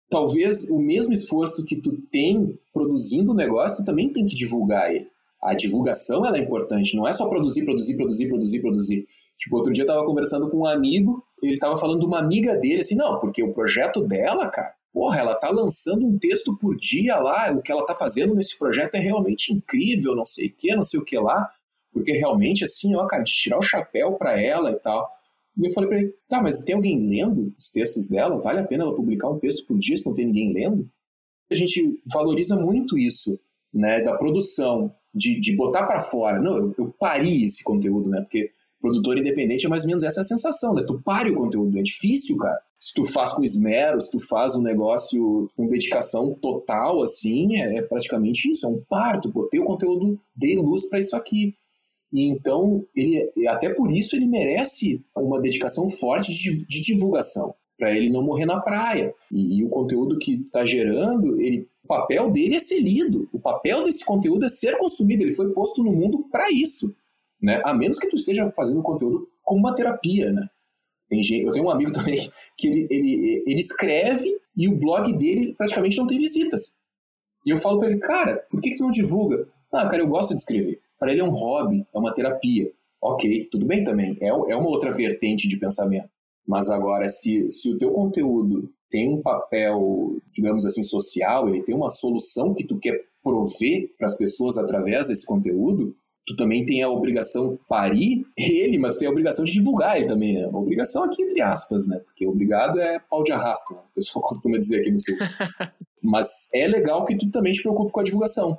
Talvez o mesmo esforço que tu tem produzindo o negócio também tem que divulgar ele. A divulgação ela é importante, não é só produzir, produzir, produzir, produzir, produzir. Tipo, outro dia eu tava conversando com um amigo, ele tava falando de uma amiga dele, assim, não, porque o projeto dela, cara, porra, ela tá lançando um texto por dia lá, o que ela tá fazendo nesse projeto é realmente incrível, não sei o que, não sei o que lá, porque realmente, assim, ó, cara, de tirar o chapéu para ela e tal. E eu falei pra ele, tá, mas tem alguém lendo os textos dela? Vale a pena ela publicar um texto por dia se não tem ninguém lendo? A gente valoriza muito isso, né, da produção, de, de botar para fora. Não, eu, eu pari esse conteúdo, né, porque produtor independente é mais ou menos essa sensação, né, tu pare o conteúdo, é difícil, cara se tu faz com esmero, se tu faz um negócio com dedicação total, assim, é, é praticamente isso, é um parto. Pô, o conteúdo, dei luz para isso aqui. E então, ele, até por isso, ele merece uma dedicação forte de, de divulgação, para ele não morrer na praia. E, e o conteúdo que está gerando, ele, o papel dele é ser lido, o papel desse conteúdo é ser consumido, ele foi posto no mundo para isso. Né? A menos que tu esteja fazendo conteúdo como uma terapia, né? Eu tenho um amigo <laughs> também que ele, ele, ele escreve e o blog dele praticamente não tem visitas. E eu falo para ele, cara, por que, que tu não divulga? Ah, cara, eu gosto de escrever. Para ele é um hobby, é uma terapia. Ok, tudo bem também. É, é uma outra vertente de pensamento. Mas agora, se, se o teu conteúdo tem um papel, digamos assim, social, ele tem uma solução que tu quer prover para as pessoas através desse conteúdo, tu também tem a obrigação de parir ele, mas tu tem a obrigação de divulgar ele também, né? Uma obrigação aqui entre aspas, né? Porque obrigado é pau de arrasto, né? o pessoal <laughs> costuma dizer aqui no sul. <laughs> mas é legal que tu também te preocupe com a divulgação.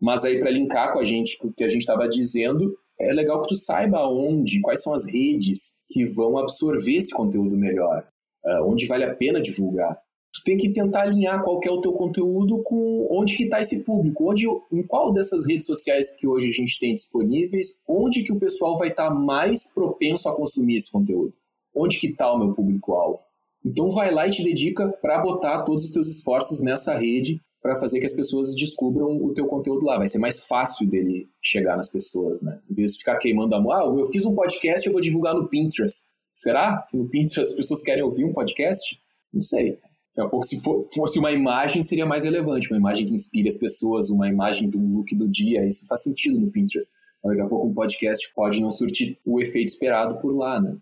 Mas aí para linkar com a gente, o que a gente estava dizendo, é legal que tu saiba onde, quais são as redes que vão absorver esse conteúdo melhor, uh, onde vale a pena divulgar tu tem que tentar alinhar qual é o teu conteúdo com onde que está esse público, onde, em qual dessas redes sociais que hoje a gente tem disponíveis, onde que o pessoal vai estar tá mais propenso a consumir esse conteúdo, onde que está o meu público-alvo. Então vai lá e te dedica para botar todos os teus esforços nessa rede para fazer que as pessoas descubram o teu conteúdo lá. Vai ser mais fácil dele chegar nas pessoas, né? Em vez de ficar queimando a mão, ah, eu fiz um podcast, eu vou divulgar no Pinterest. Será que no Pinterest as pessoas querem ouvir um podcast? Não sei. A pouco, se fosse uma imagem, seria mais relevante. Uma imagem que inspire as pessoas, uma imagem do look do dia. Isso faz sentido no Pinterest. Daqui a pouco um podcast pode não surtir o efeito esperado por lá, né?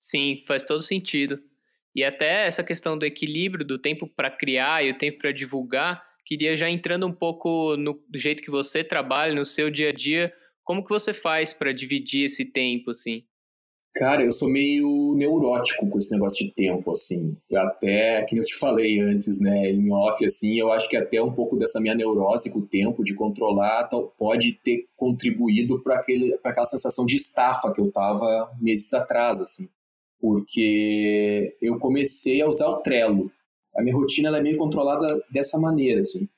Sim, faz todo sentido. E até essa questão do equilíbrio do tempo para criar e o tempo para divulgar, queria já entrando um pouco no jeito que você trabalha, no seu dia a dia, como que você faz para dividir esse tempo, assim? Cara, eu sou meio neurótico com esse negócio de tempo, assim. Eu até, que eu te falei antes, né, em off, assim, eu acho que até um pouco dessa minha neurose com o tempo, de controlar, pode ter contribuído para aquela sensação de estafa que eu tava meses atrás, assim. Porque eu comecei a usar o Trello. A minha rotina é meio controlada dessa maneira, assim.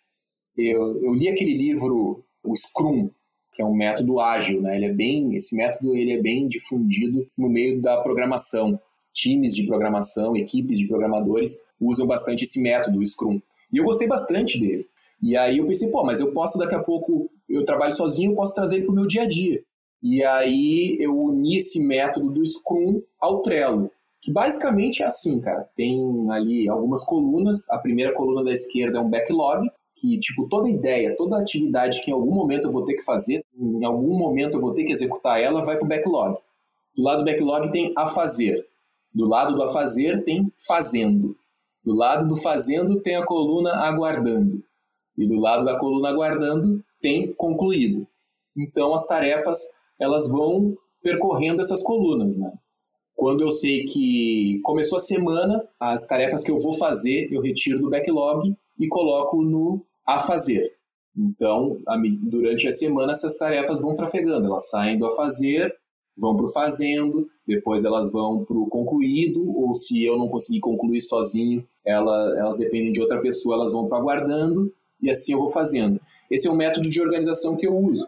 Eu, eu li aquele livro, o Scrum, que é um método ágil, né? Ele é bem, esse método ele é bem difundido no meio da programação. Times de programação, equipes de programadores usam bastante esse método, o Scrum. E eu gostei bastante dele. E aí eu pensei, pô, mas eu posso daqui a pouco, eu trabalho sozinho, eu posso trazer ele para o meu dia a dia. E aí eu uni esse método do Scrum ao Trello, que basicamente é assim, cara. Tem ali algumas colunas. A primeira coluna da esquerda é um backlog, que, tipo, toda ideia, toda atividade que em algum momento eu vou ter que fazer, em algum momento eu vou ter que executar ela, vai para o backlog. Do lado do backlog tem a fazer. Do lado do a fazer tem fazendo. Do lado do fazendo tem a coluna aguardando. E do lado da coluna aguardando tem concluído. Então as tarefas elas vão percorrendo essas colunas, né? Quando eu sei que começou a semana, as tarefas que eu vou fazer eu retiro do backlog e coloco no a fazer. Então, durante a semana, essas tarefas vão trafegando, elas saem do a fazer, vão para o fazendo, depois elas vão para o concluído, ou se eu não conseguir concluir sozinho, ela, elas dependem de outra pessoa, elas vão para aguardando, e assim eu vou fazendo. Esse é o método de organização que eu uso.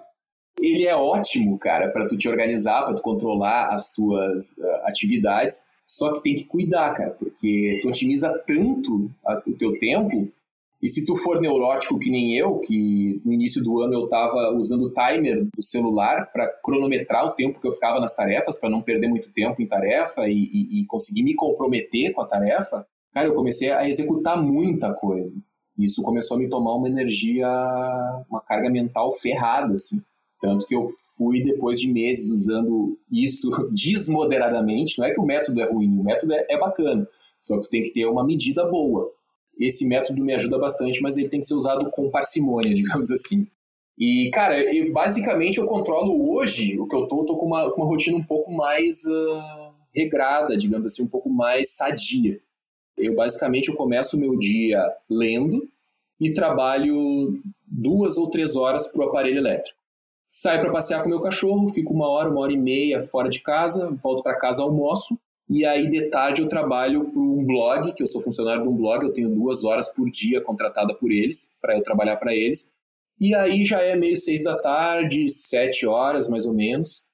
Ele é ótimo, cara, para tu te organizar, para tu controlar as tuas uh, atividades, só que tem que cuidar, cara, porque tu otimiza tanto a, o teu tempo e se tu for neurótico que nem eu, que no início do ano eu estava usando o timer do celular para cronometrar o tempo que eu ficava nas tarefas, para não perder muito tempo em tarefa e, e, e, conseguir me comprometer com a tarefa, cara, eu comecei a executar muita coisa. Isso começou a me tomar uma energia, uma carga mental ferrada, assim. Tanto que eu fui, depois de meses, usando isso <laughs> desmoderadamente. Não é que o método é ruim, o método é, é bacana, só que tu tem que ter uma medida boa esse método me ajuda bastante, mas ele tem que ser usado com parcimônia, <laughs> digamos assim. E, cara, eu, basicamente eu controlo hoje o que eu tô, tô com uma, uma rotina um pouco mais uh, regrada, digamos assim, um pouco mais sadia. Eu basicamente eu começo o meu dia lendo e trabalho duas ou três horas para o aparelho elétrico. Saio para passear com meu cachorro, fico uma hora, uma hora e meia fora de casa, volto para casa, almoço, e aí, de tarde, eu trabalho para um blog, que eu sou funcionário de um blog, eu tenho duas horas por dia contratada por eles, para eu trabalhar para eles. E aí já é meio seis da tarde, sete horas mais ou menos.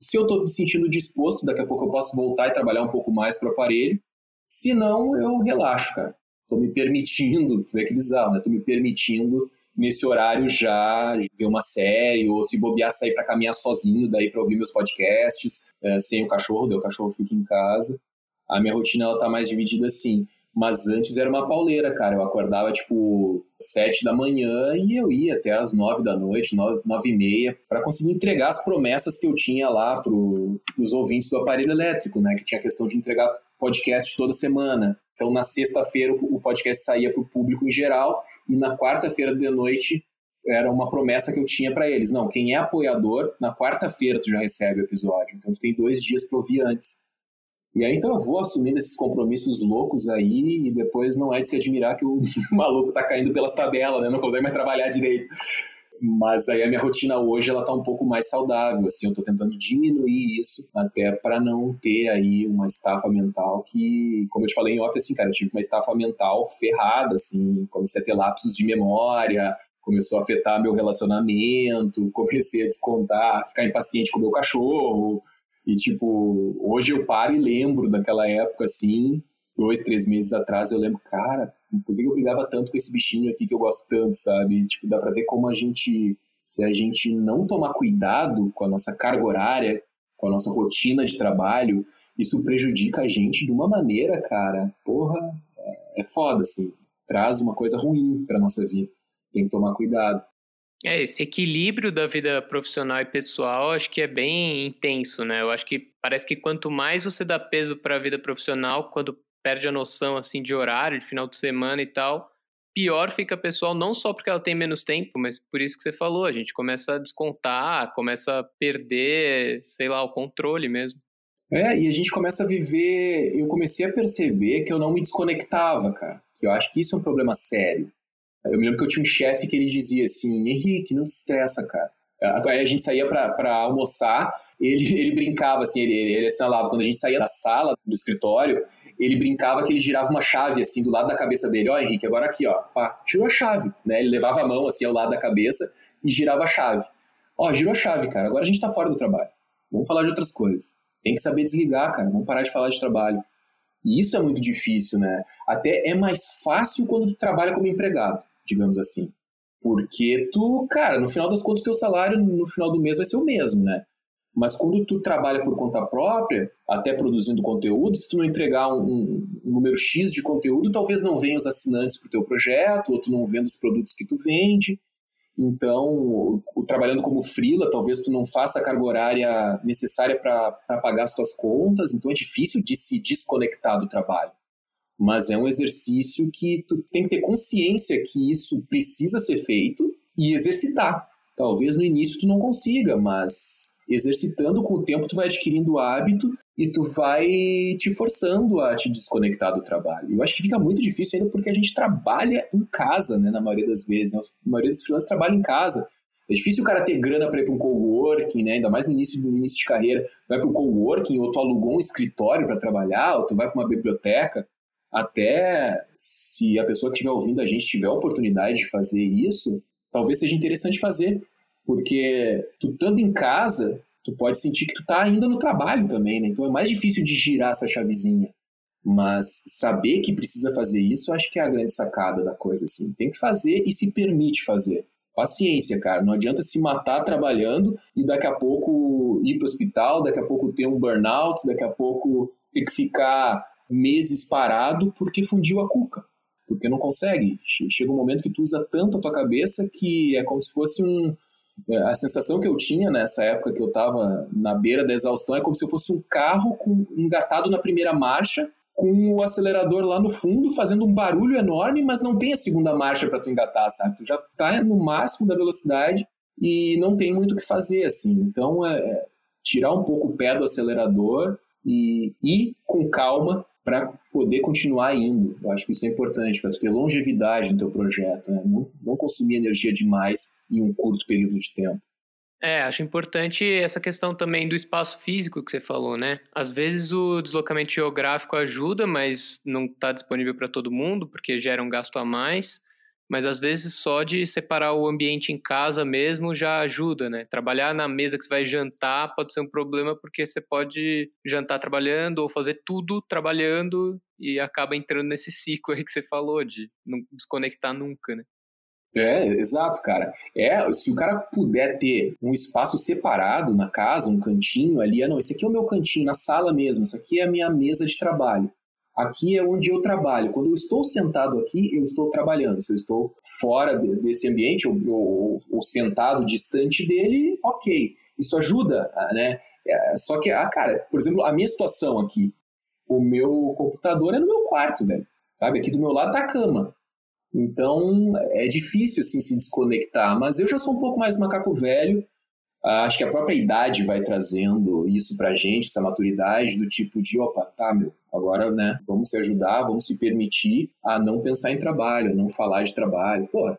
Se eu estou me sentindo disposto, daqui a pouco eu posso voltar e trabalhar um pouco mais para o aparelho. Se não, eu relaxo, cara. Estou me permitindo, <laughs> tu vê que bizarro, né? Estou me permitindo nesse horário já ver uma série ou se bobear sair para caminhar sozinho daí para ouvir meus podcasts é, sem o cachorro, daí o cachorro fica em casa. A minha rotina ela tá mais dividida assim. Mas antes era uma pauleira, cara. Eu acordava tipo sete da manhã e eu ia até as nove da noite, nove, nove e meia, para conseguir entregar as promessas que eu tinha lá pro, pros ouvintes do aparelho elétrico, né? Que tinha a questão de entregar podcast toda semana. Então na sexta-feira o podcast saía para o público em geral e na quarta-feira de noite era uma promessa que eu tinha para eles. Não, quem é apoiador, na quarta-feira tu já recebe o episódio. Então tu tem dois dias para ouvir antes. E aí então eu vou assumindo esses compromissos loucos aí e depois não é de se admirar que o <laughs> maluco tá caindo pelas tabelas, né? Não consegue mais trabalhar direito. Mas aí a minha rotina hoje ela tá um pouco mais saudável, assim, eu tô tentando diminuir isso até para não ter aí uma estafa mental que, como eu te falei em off, assim, cara, eu tive uma estafa mental ferrada, assim, comecei a ter lapsos de memória, começou a afetar meu relacionamento, <laughs> comecei a descontar, ficar impaciente com o meu cachorro, e tipo, hoje eu paro e lembro daquela época, assim, dois, três meses atrás, eu lembro, cara, por que eu brigava tanto com esse bichinho aqui que eu gosto tanto, sabe? Tipo, dá pra ver como a gente, se a gente não tomar cuidado com a nossa carga horária, com a nossa rotina de trabalho, isso prejudica a gente de uma maneira, cara, porra, é, foda, assim. Traz uma coisa ruim pra nossa vida. Tem que tomar cuidado. É, esse equilíbrio da vida profissional e pessoal acho que é bem intenso, né? Eu acho que parece que quanto mais você dá peso para a vida profissional, quando perde a noção assim de horário, de final de semana e tal, pior fica a pessoal, não só porque ela tem menos tempo, mas por isso que você falou, a gente começa a descontar, começa a perder, sei lá, o controle mesmo. É, e a gente começa a viver. Eu comecei a perceber que eu não me desconectava, cara. Eu acho que isso é um problema sério. Eu me lembro que eu tinha um chefe que ele dizia assim: Henrique, não te estressa, cara. Aí a gente saía para almoçar, ele, <laughs> ele brincava assim, ele, ele assinalava. Quando a gente saía da sala, do escritório, ele brincava que ele girava uma chave assim do lado da cabeça dele. Ó, oh, Henrique, agora aqui, ó, pá, tirou a chave, né? Ele levava a mão assim ao lado da cabeça e girava a chave. Ó, oh, girou a chave, cara. Agora a gente tá fora do trabalho. Vamos falar de outras coisas. Tem que saber desligar, cara. Vamos parar de falar de trabalho. E isso é muito difícil, né? Até é mais fácil quando tu trabalha como empregado digamos assim. Porque tu, cara, no final das contas, teu salário no final do mês vai ser o mesmo, né? Mas quando tu trabalha por conta própria, até produzindo conteúdo, se tu não entregar um, um, número X de conteúdo, talvez não venham os assinantes para o teu projeto, ou tu não venda os produtos que tu vende. Então, o, o, trabalhando como freela, talvez tu não faça a carga horária necessária para pagar as tuas contas. Então, é difícil de se desconectar do trabalho mas é um exercício que tu tem que ter consciência que isso precisa ser feito e exercitar. Talvez no início tu não consiga, mas exercitando com o tempo tu vai adquirindo hábito e tu vai te forçando a te desconectar do trabalho. Eu acho que fica muito difícil ainda porque a gente trabalha em casa, né, na maioria das vezes. Né? A maioria dos freelancers trabalha em casa. É difícil o cara ter grana para ir para um coworking, né? ainda mais no início, no início de carreira. Vai para um coworking, ou tu alugou um escritório para trabalhar, ou tu vai para uma biblioteca até se a pessoa que estiver ouvindo a gente tiver a oportunidade de fazer isso, talvez seja interessante fazer, porque tu estando em casa, tu pode sentir que tu tá ainda no trabalho também, né? Então é mais difícil de girar essa chavezinha. Mas saber que precisa fazer isso, acho que é a grande sacada da coisa, assim. Tem que fazer e se permite fazer. Paciência, cara. Não adianta se matar trabalhando e daqui a pouco ir para o hospital, daqui a pouco ter um burnout, daqui a pouco ter que ficar meses parado porque fundiu a cuca. Porque não consegue. Chega um momento que tu usa tanto a tua cabeça que é como se fosse um. É, a sensação que eu tinha nessa época que eu estava na beira da exaustão é como se eu fosse um carro com, engatado na primeira marcha, com o acelerador lá no fundo, fazendo um barulho enorme, mas não tem a segunda marcha para tu engatar, sabe? Tu já tá no máximo da velocidade e não tem muito o que fazer, assim. Então, é, é tirar um pouco o pé do acelerador e ir com calma para poder continuar indo. Eu acho que isso é importante, para ter longevidade no teu projeto, né? não, não consumir energia demais em um curto período de tempo. É, acho importante essa questão também do espaço físico que você falou, né? Às vezes o deslocamento geográfico ajuda, mas não está disponível para todo mundo, porque gera um gasto a mais mas às vezes só de separar o ambiente em casa mesmo já ajuda, né? Trabalhar na mesa que você vai jantar pode ser um problema porque você pode jantar trabalhando ou fazer tudo trabalhando e acaba entrando nesse ciclo aí que você falou de não desconectar nunca, né? É, exato, cara. É, se o cara puder ter um espaço separado na casa, um cantinho ali, ah, não, esse aqui é o meu cantinho, na sala mesmo, isso aqui é a minha mesa de trabalho. Aqui é onde eu trabalho. Quando eu estou sentado aqui, eu estou trabalhando. Se eu estou fora desse ambiente ou, ou, ou sentado distante dele, ok. Isso ajuda, né? É, só que, ah, cara, por exemplo, a minha situação aqui, o meu computador é no meu quarto, velho. Sabe? Aqui do meu lado tá a cama. Então é difícil assim se desconectar. Mas eu já sou um pouco mais macaco velho. Acho que a própria idade vai trazendo isso pra gente, essa maturidade do tipo de, opa, tá, meu, agora, né, vamos se ajudar, vamos se permitir a não pensar em trabalho, a não falar de trabalho. Pô,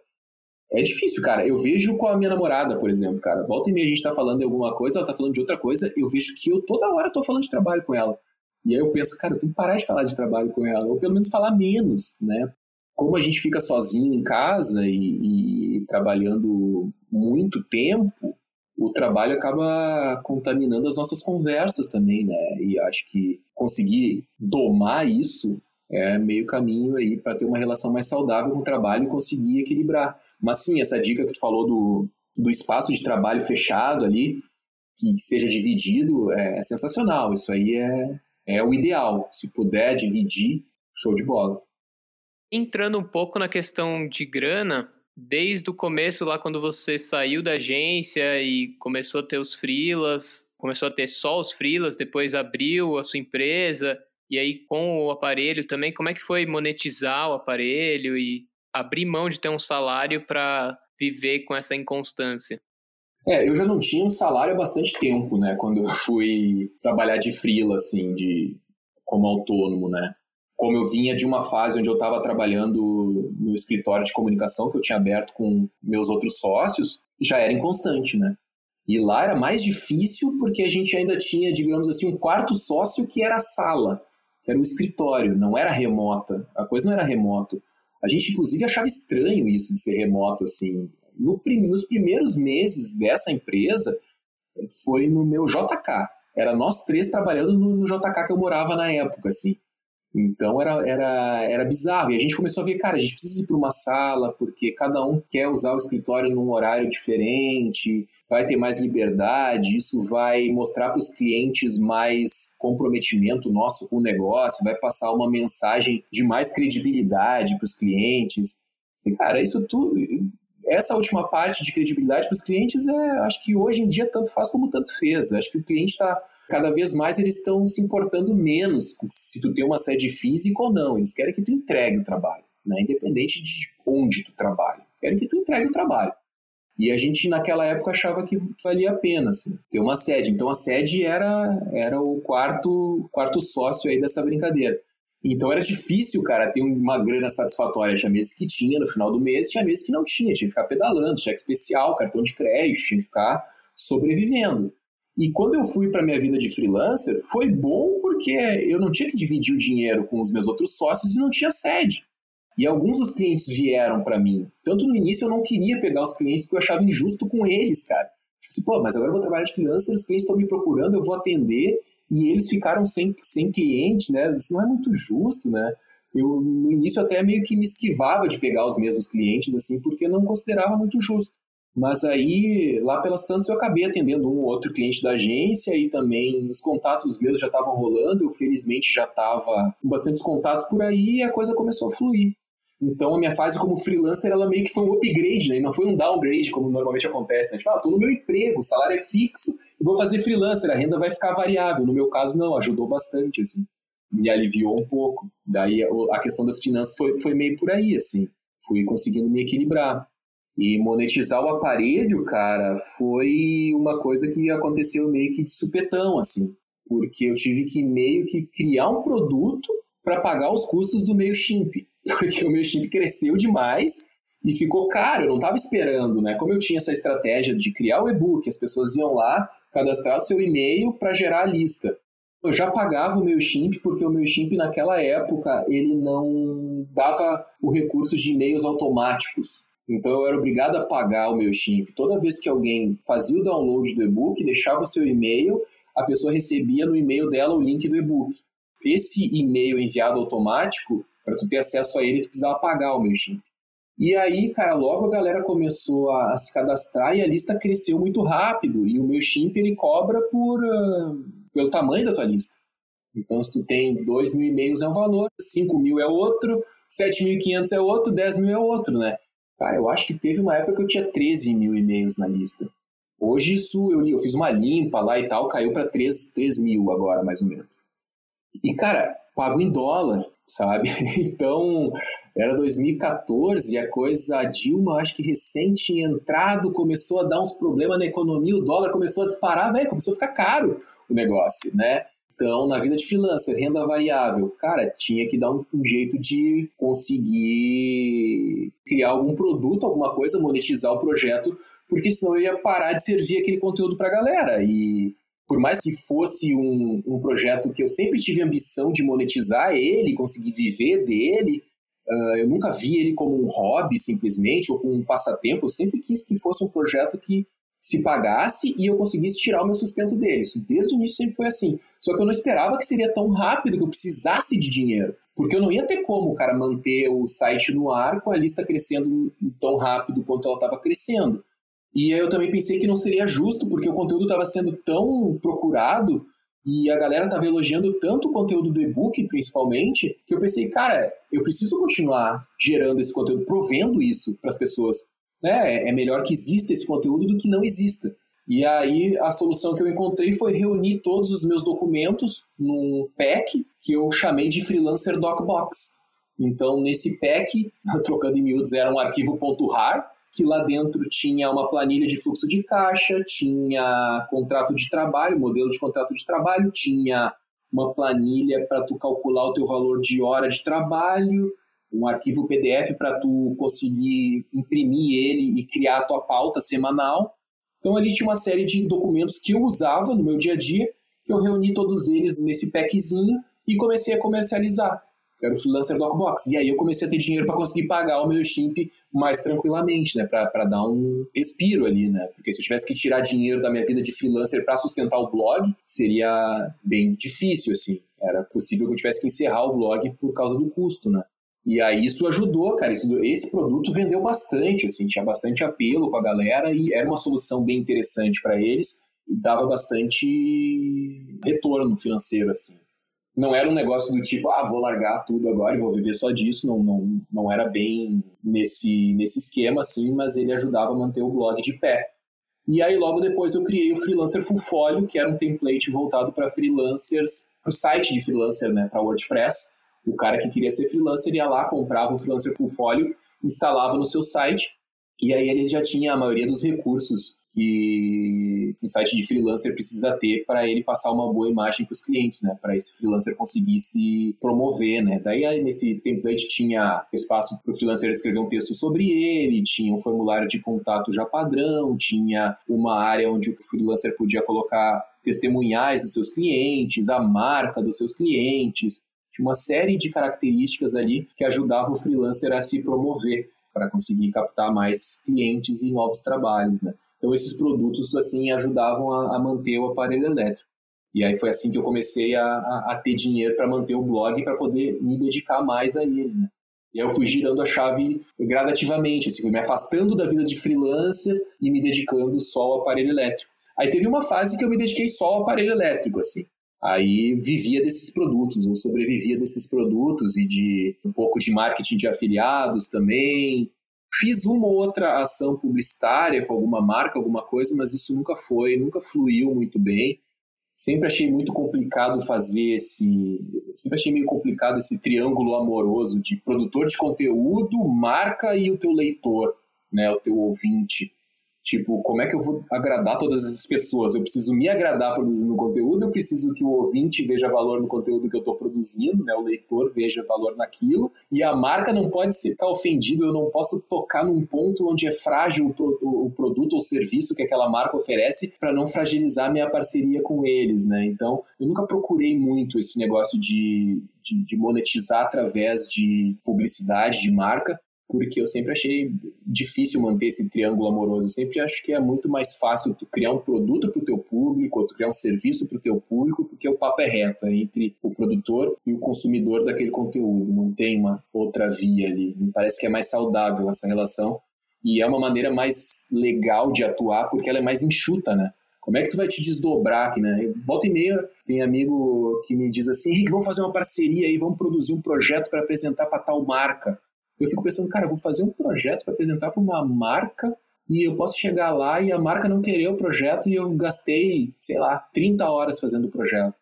é difícil, cara. Eu vejo com a minha namorada, por exemplo, cara. Volta e meia a gente tá falando de alguma coisa, ela tá falando de outra coisa, eu vejo que eu toda hora tô falando de trabalho com ela. E aí eu penso, cara, eu tenho que parar de falar de trabalho com ela, ou pelo menos falar menos, né? Como a gente fica sozinho em casa e, e trabalhando muito tempo, o trabalho acaba contaminando as nossas conversas também, né? E acho que conseguir domar isso é meio caminho aí para ter uma relação mais saudável com o trabalho e conseguir equilibrar. Mas sim, essa dica que tu falou do, do espaço de trabalho fechado ali, que seja dividido, é, é sensacional. Isso aí é, é o ideal. Se puder dividir, show de bola. Entrando um pouco na questão de grana, desde o começo lá quando você saiu da agência e começou a ter os freelas, começou a ter só os freelas, depois abriu a sua empresa e aí com o aparelho também, como é que foi monetizar o aparelho e abrir mão de ter um salário para viver com essa inconstância? É, eu já não tinha um salário há bastante tempo, né, quando eu fui trabalhar de freela assim, de como autônomo, né? Como eu vinha de uma fase onde eu estava trabalhando no escritório de comunicação que eu tinha aberto com meus outros sócios, já era inconstante, né? E lá era mais difícil porque a gente ainda tinha, digamos assim, um quarto sócio que era a sala, que era o escritório, não era remota. A coisa não era remoto. A gente, inclusive, achava estranho isso de ser remoto, assim. No nos primeiros meses dessa empresa, foi no meu JK. Era nós três trabalhando no, no JK que eu morava na época, assim. Então era, era, era bizarro. E a gente começou a ver, cara, a gente precisa ir para uma sala, porque cada um quer usar o escritório num horário diferente, vai ter mais liberdade, isso vai mostrar para os clientes mais comprometimento nosso com o negócio, vai passar uma mensagem de mais credibilidade para os clientes. E, cara, isso tudo. Essa última parte de credibilidade para os clientes é, acho que hoje em dia tanto faz como tanto fez. Acho que o cliente está cada vez mais eles estão se importando menos se tu tem uma sede física ou não. Eles querem que tu entregue o trabalho, né? independente de onde tu trabalha. Querem que tu entregue o trabalho. E a gente naquela época achava que valia a pena assim, ter uma sede. Então a sede era, era o quarto, quarto sócio aí dessa brincadeira. Então era difícil, cara, ter uma grana satisfatória. Tinha meses que tinha no final do mês, tinha meses que não tinha. Tinha que ficar pedalando, cheque especial, cartão de crédito, tinha que ficar sobrevivendo. E quando eu fui para minha vida de freelancer, foi bom porque eu não tinha que dividir o dinheiro com os meus outros sócios e não tinha sede. E alguns dos clientes vieram para mim. Tanto no início eu não queria pegar os clientes porque eu achava injusto com eles, cara. Assim, pô, mas agora eu vou trabalhar de freelancer, os clientes estão me procurando, eu vou atender e eles ficaram sem, sem cliente, né? Isso não é muito justo, né? Eu no início até meio que me esquivava de pegar os mesmos clientes, assim, porque não considerava muito justo. Mas aí, lá pelas tantas, eu acabei atendendo um ou outro cliente da agência e também os contatos meus já estavam rolando. Eu, felizmente, já estava com bastantes contatos por aí e a coisa começou a fluir. Então, a minha fase como freelancer, ela meio que foi um upgrade, né? Não foi um downgrade, como normalmente acontece, né? Tipo, ah, tô no meu emprego, o salário é fixo, vou fazer freelancer, a renda vai ficar variável. No meu caso, não, ajudou bastante, assim. Me aliviou um pouco. Daí, a questão das finanças foi, foi meio por aí, assim. Fui conseguindo me equilibrar. E monetizar o aparelho, cara, foi uma coisa que aconteceu meio que de supetão, assim. Porque eu tive que meio que criar um produto para pagar os custos do MailChimp. <laughs> Porque o MailChimp cresceu demais e ficou caro, eu não estava esperando, né? Como eu tinha essa estratégia de criar o e-book, as pessoas iam lá cadastrar o seu e-mail para gerar a lista. Eu já pagava o MailChimp porque o MailChimp naquela época ele não dava o recurso de e-mails automáticos. Então eu era obrigado a pagar o meu chip. Toda vez que alguém fazia o download do e-book, deixava o seu e-mail, a pessoa recebia no e-mail dela o link do e-book. Esse e-mail enviado automático, para tu ter acesso a ele, tu precisava pagar o meu chip. E aí, cara, logo a galera começou a, a, se cadastrar e a lista cresceu muito rápido. E o meu chip ele cobra por, uh, pelo tamanho da tua lista. Então, se tu tem 2 mil e-mails é um valor, 5 mil é outro, 7.500 é outro, 10 mil é outro, né? Cara, eu acho que teve uma época que eu tinha 13 mil e-mails na lista. Hoje isso, eu, eu fiz uma limpa lá e tal, caiu para 3, 3 mil agora, mais ou menos. E, cara, pago em dólar, sabe? <laughs> Então, era 2014 e a coisa, a Dilma, acho que recente entrado, começou a dar uns problemas na economia, o dólar começou a disparar, velho, começou a ficar caro o negócio, né? Então, na vida de freelancer, renda variável, cara, tinha que dar um, um, jeito de conseguir criar algum produto, alguma coisa, monetizar o projeto, porque senão eu ia parar de servir aquele conteúdo para a galera. E por mais que fosse um, um, projeto que eu sempre tive ambição de monetizar ele, conseguir viver dele, uh, eu nunca vi ele como um hobby simplesmente ou como um passatempo. Eu sempre quis que fosse um projeto que se pagasse e eu conseguisse tirar o meu sustento dele. Isso desde o início sempre foi assim. Só que eu não esperava que seria tão rápido que eu precisasse de dinheiro. Porque eu não ia ter como, cara, manter o site no ar com a lista crescendo tão rápido quanto ela estava crescendo. E eu também pensei que não seria justo, porque o conteúdo estava sendo tão procurado E a galera tava elogiando tanto o conteúdo do e-book, principalmente, que eu pensei, cara, eu preciso continuar gerando esse conteúdo, provendo isso para as pessoas. Né? É melhor que exista esse conteúdo do que não exista. E aí a solução que eu encontrei foi reunir todos os meus documentos num pack que eu chamei de Freelancer Docbox. Então, nesse pack, <laughs> trocando em miúdos, era um arquivo .rar, que lá dentro tinha uma planilha de fluxo de caixa, tinha contrato de trabalho, modelo de contrato de trabalho, tinha uma planilha para tu calcular o teu valor de hora de trabalho, um arquivo PDF para tu conseguir imprimir ele e criar a tua pauta semanal. Então ali tinha uma série de documentos que eu usava no meu dia a dia, que eu reuni todos eles nesse packzinho e comecei a comercializar que era o freelancer Docbox. E aí eu comecei a ter dinheiro para conseguir pagar o meu Stimp mais tranquilamente, né? Para dar um respiro ali, né? Porque se eu tivesse que tirar dinheiro da minha vida de freelancer para sustentar o blog, seria bem difícil, assim. Era possível que eu tivesse que encerrar o blog por causa do custo, né? E aí isso ajudou, cara. Isso, esse produto vendeu bastante, assim, tinha bastante apelo com a galera e era uma solução bem interessante para eles e dava bastante retorno financeiro, assim não era um negócio do tipo, ah, vou largar tudo agora e vou viver só disso, não, não, não era bem nesse, nesse esquema, assim, mas ele ajudava a manter o blog de pé. E aí logo depois eu criei o Freelancer Fullfolio, que era um template voltado para freelancers, para o site de freelancer, né, para WordPress. O cara que queria ser freelancer ia lá, comprava o Freelancer Fullfolio, instalava no seu site, e aí ele já tinha a maioria dos recursos que um site de freelancer precisa ter para ele passar uma boa imagem para os clientes, né? Para esse freelancer conseguir se promover, né? Daí aí, nesse template tinha espaço para o freelancer escrever um texto sobre ele, tinha um formulário de contato já padrão, tinha uma área onde o freelancer podia colocar testemunhais dos seus clientes, a marca dos seus clientes, tinha uma série de características ali que ajudavam o freelancer a se promover para conseguir captar mais clientes e novos trabalhos, né? Então esses produtos assim ajudavam a, a manter o aparelho elétrico. E aí foi assim que eu comecei a, a, a ter dinheiro para manter o blog para poder me dedicar mais a ele, né? E aí eu fui girando a chave gradativamente, assim, fui me afastando da vida de freelancer e me dedicando só ao aparelho elétrico. Aí teve uma fase que eu me dediquei só ao aparelho elétrico, assim. Aí vivia desses produtos, ou sobrevivia desses produtos e de um pouco de marketing de afiliados também, Fiz uma ou outra ação publicitária com alguma marca, alguma coisa, mas isso nunca foi, nunca fluiu muito bem. Sempre achei muito complicado fazer esse. Sempre achei meio complicado esse triângulo amoroso de produtor de conteúdo, marca e o teu leitor, né, o teu ouvinte. Tipo, como é que eu vou agradar todas essas pessoas? Eu preciso me agradar produzindo conteúdo, eu preciso que o ouvinte veja valor no conteúdo que eu estou produzindo, né? o leitor veja valor naquilo, e a marca não pode ficar ofendida, eu não posso tocar num ponto onde é frágil o, produto ou serviço que aquela marca oferece para não fragilizar minha parceria com eles, né? Então, eu nunca procurei muito esse negócio de, de, de monetizar através de publicidade de marca, porque eu sempre achei difícil manter esse triângulo amoroso. Eu sempre acho que é muito mais fácil tu criar um produto para o teu público, ou tu criar um serviço para o teu público, porque o papo é reto é entre o produtor e o consumidor daquele conteúdo. Não tem uma outra via ali. Me parece que é mais saudável essa relação e é uma maneira mais legal de atuar, porque ela é mais enxuta, né? Como é que tu vai te desdobrar aqui, né? Volta e meia tem amigo que me diz assim, Henrique, vamos fazer uma parceria aí, vamos produzir um projeto para apresentar para tal marca eu fico pensando, cara, eu vou fazer um projeto para apresentar para uma marca e eu posso chegar lá e a marca não querer o projeto e eu gastei, sei lá, 30 horas fazendo o projeto.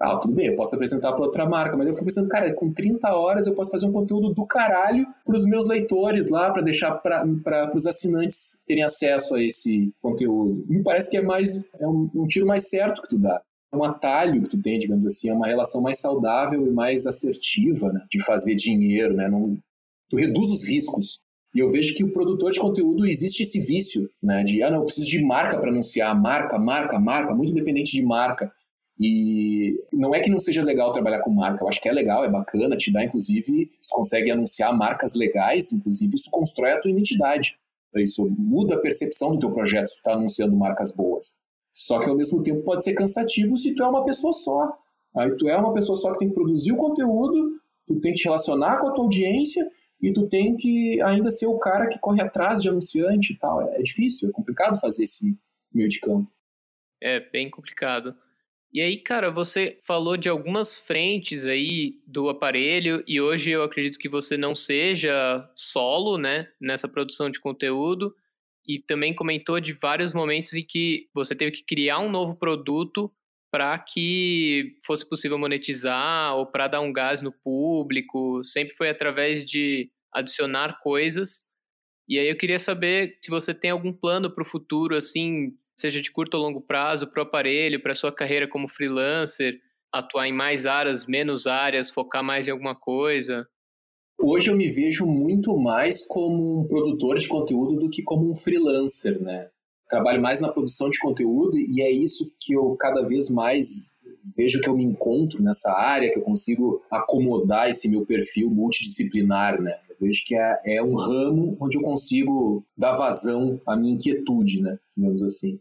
Ah, tudo bem, eu posso apresentar para outra marca, mas eu fico pensando, cara, com 30 horas eu posso fazer um conteúdo do caralho para os meus leitores lá, para deixar para os assinantes terem acesso a esse conteúdo. Me parece que é mais é um, um tiro mais certo que tu dá é um atalho que tu tem, digamos assim, é uma relação mais saudável e mais assertiva né, de fazer dinheiro, né? Não, tu reduz os riscos. E eu vejo que o produtor de conteúdo existe esse vício, né? De, ah, não, eu preciso de marca para anunciar, marca, marca, marca, muito dependente de marca. E não é que não seja legal trabalhar com marca, eu acho que é legal, é bacana, te dá, inclusive, você consegue anunciar marcas legais, inclusive, isso constrói a tua identidade. Isso muda a percepção do teu projeto se tu está anunciando marcas boas. Só que ao mesmo tempo pode ser cansativo se tu é uma pessoa só. Aí tu é uma pessoa só que tem que produzir o conteúdo, tu tem que te relacionar com a tua audiência e tu tem que ainda ser o cara que corre atrás de anunciante e tal. É difícil, é complicado fazer esse meio de campo. É bem complicado. E aí, cara, você falou de algumas frentes aí do aparelho e hoje eu acredito que você não seja solo, né, nessa produção de conteúdo e também comentou de vários momentos em que você teve que criar um novo produto para que fosse possível monetizar ou para dar um gás no público, sempre foi através de adicionar coisas. E aí eu queria saber se você tem algum plano para o futuro, assim, seja de curto ou longo prazo, para o aparelho, para sua carreira como freelancer, atuar em mais áreas, menos áreas, focar mais em alguma coisa? Hoje eu me vejo muito mais como um produtor de conteúdo do que como um freelancer, né? Trabalho mais na produção de conteúdo e é isso que eu cada vez mais vejo que eu me encontro nessa área, que eu consigo acomodar esse meu perfil multidisciplinar, né? Eu vejo que é, é um ramo onde eu consigo dar vazão à minha inquietude, né? Digamos assim.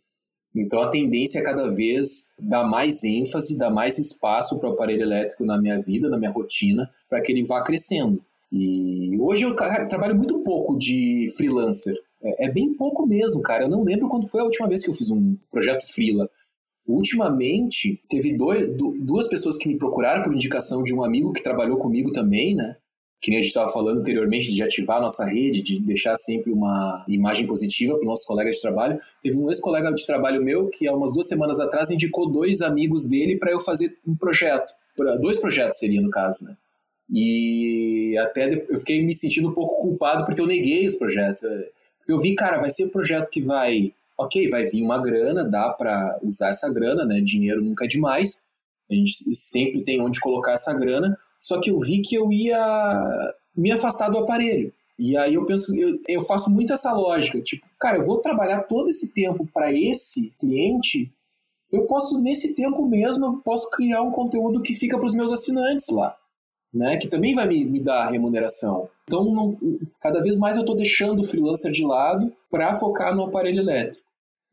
Então a tendência é cada vez dar mais ênfase, dar mais espaço para o aparelho elétrico na minha vida, na minha rotina, para que ele vá crescendo. E hoje eu trabalho muito pouco de freelancer. É, é, bem pouco mesmo, cara. Eu não lembro quando foi a última vez que eu fiz um projeto freela. Ultimamente, teve dois, duas pessoas que me procuraram por indicação de um amigo que trabalhou comigo também, né? que nem a gente estava falando anteriormente, de ativar a nossa rede, de deixar sempre uma imagem positiva para os nossos colegas de trabalho. Teve um ex-colega de trabalho meu que, há umas duas semanas atrás, indicou dois amigos dele para eu fazer um projeto. Dois projetos seria, no caso, né? E até eu fiquei me sentindo um pouco culpado porque eu neguei os projetos. Eu vi, cara, vai ser um projeto que vai. Ok, vai vir uma grana, dá para usar essa grana, né? Dinheiro nunca é demais. A gente sempre tem onde colocar essa grana só que eu vi que eu ia me afastar do aparelho. E aí eu penso, eu, eu faço muito essa lógica, tipo, cara, eu vou trabalhar todo esse tempo para esse cliente, eu posso nesse tempo mesmo, eu posso criar um conteúdo que fica para os meus assinantes lá, né, que também vai me, me dar remuneração. Então, não, cada vez mais eu estou deixando o freelancer de lado para focar no aparelho elétrico.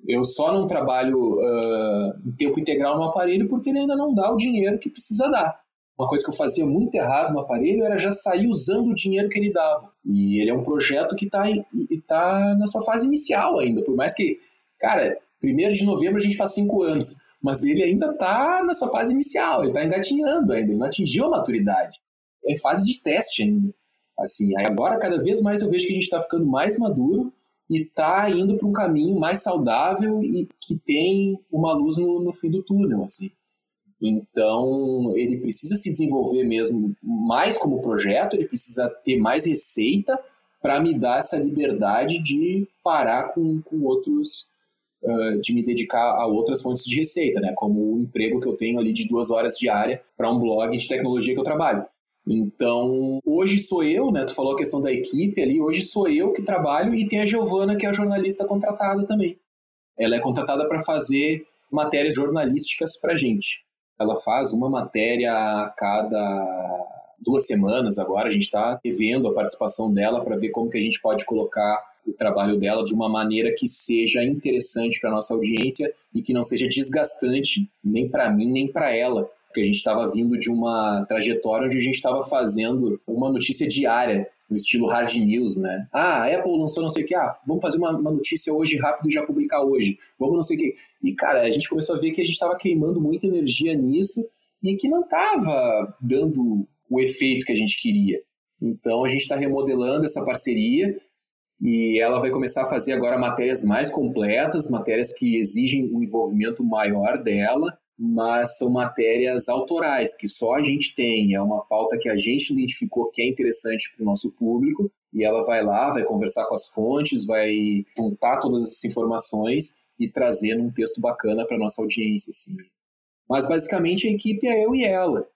Eu só não trabalho uh, em tempo integral no aparelho porque ele ainda não dá o dinheiro que precisa dar. Uma coisa que eu fazia muito errado no aparelho era já sair usando o dinheiro que ele dava. E ele é um projeto que está tá na sua fase inicial ainda, por mais que, cara, primeiro de novembro a gente faz cinco anos, mas ele ainda está na sua fase inicial, ele está engatinhando ainda, ele não atingiu a maturidade. É fase de teste ainda. Assim, agora cada vez mais eu vejo que a gente está ficando mais maduro e está indo para um caminho mais saudável e que tem uma luz no, no fim do túnel, assim. Então, ele precisa se desenvolver mesmo mais como projeto, ele precisa ter mais receita para me dar essa liberdade de parar com, com outros, uh, de me dedicar a outras fontes de receita, né? Como o emprego que eu tenho ali de duas horas diária para um blog de tecnologia que eu trabalho. Então, hoje sou eu, né? Tu falou a questão da equipe ali, hoje sou eu que trabalho e tem a Giovana, que é a jornalista contratada também. Ela é contratada para fazer matérias jornalísticas para gente ela faz uma matéria a cada duas semanas agora. A gente está revendo a participação dela para ver como que a gente pode colocar o trabalho dela de uma maneira que seja interessante para nossa audiência e que não seja desgastante nem para mim nem para ela, porque a gente estava vindo de uma trajetória onde a gente estava fazendo uma notícia diária no estilo hard news, né? Ah, a Apple lançou não sei o que, ah, vamos fazer uma, uma notícia hoje rápido e já publicar hoje, vamos não sei o que. E, cara, a gente começou a ver que a gente estava queimando muita energia nisso e que não estava dando o efeito que a gente queria. Então, a gente está remodelando essa parceria e ela vai começar a fazer agora matérias mais completas, matérias que exigem um envolvimento maior dela mas são matérias autorais que só a gente tem. É uma pauta que a gente identificou que é interessante para o nosso público e ela vai lá, vai conversar com as fontes, vai juntar todas essas informações e trazer num texto bacana para nossa audiência, assim. Mas basicamente a equipe é eu e ela.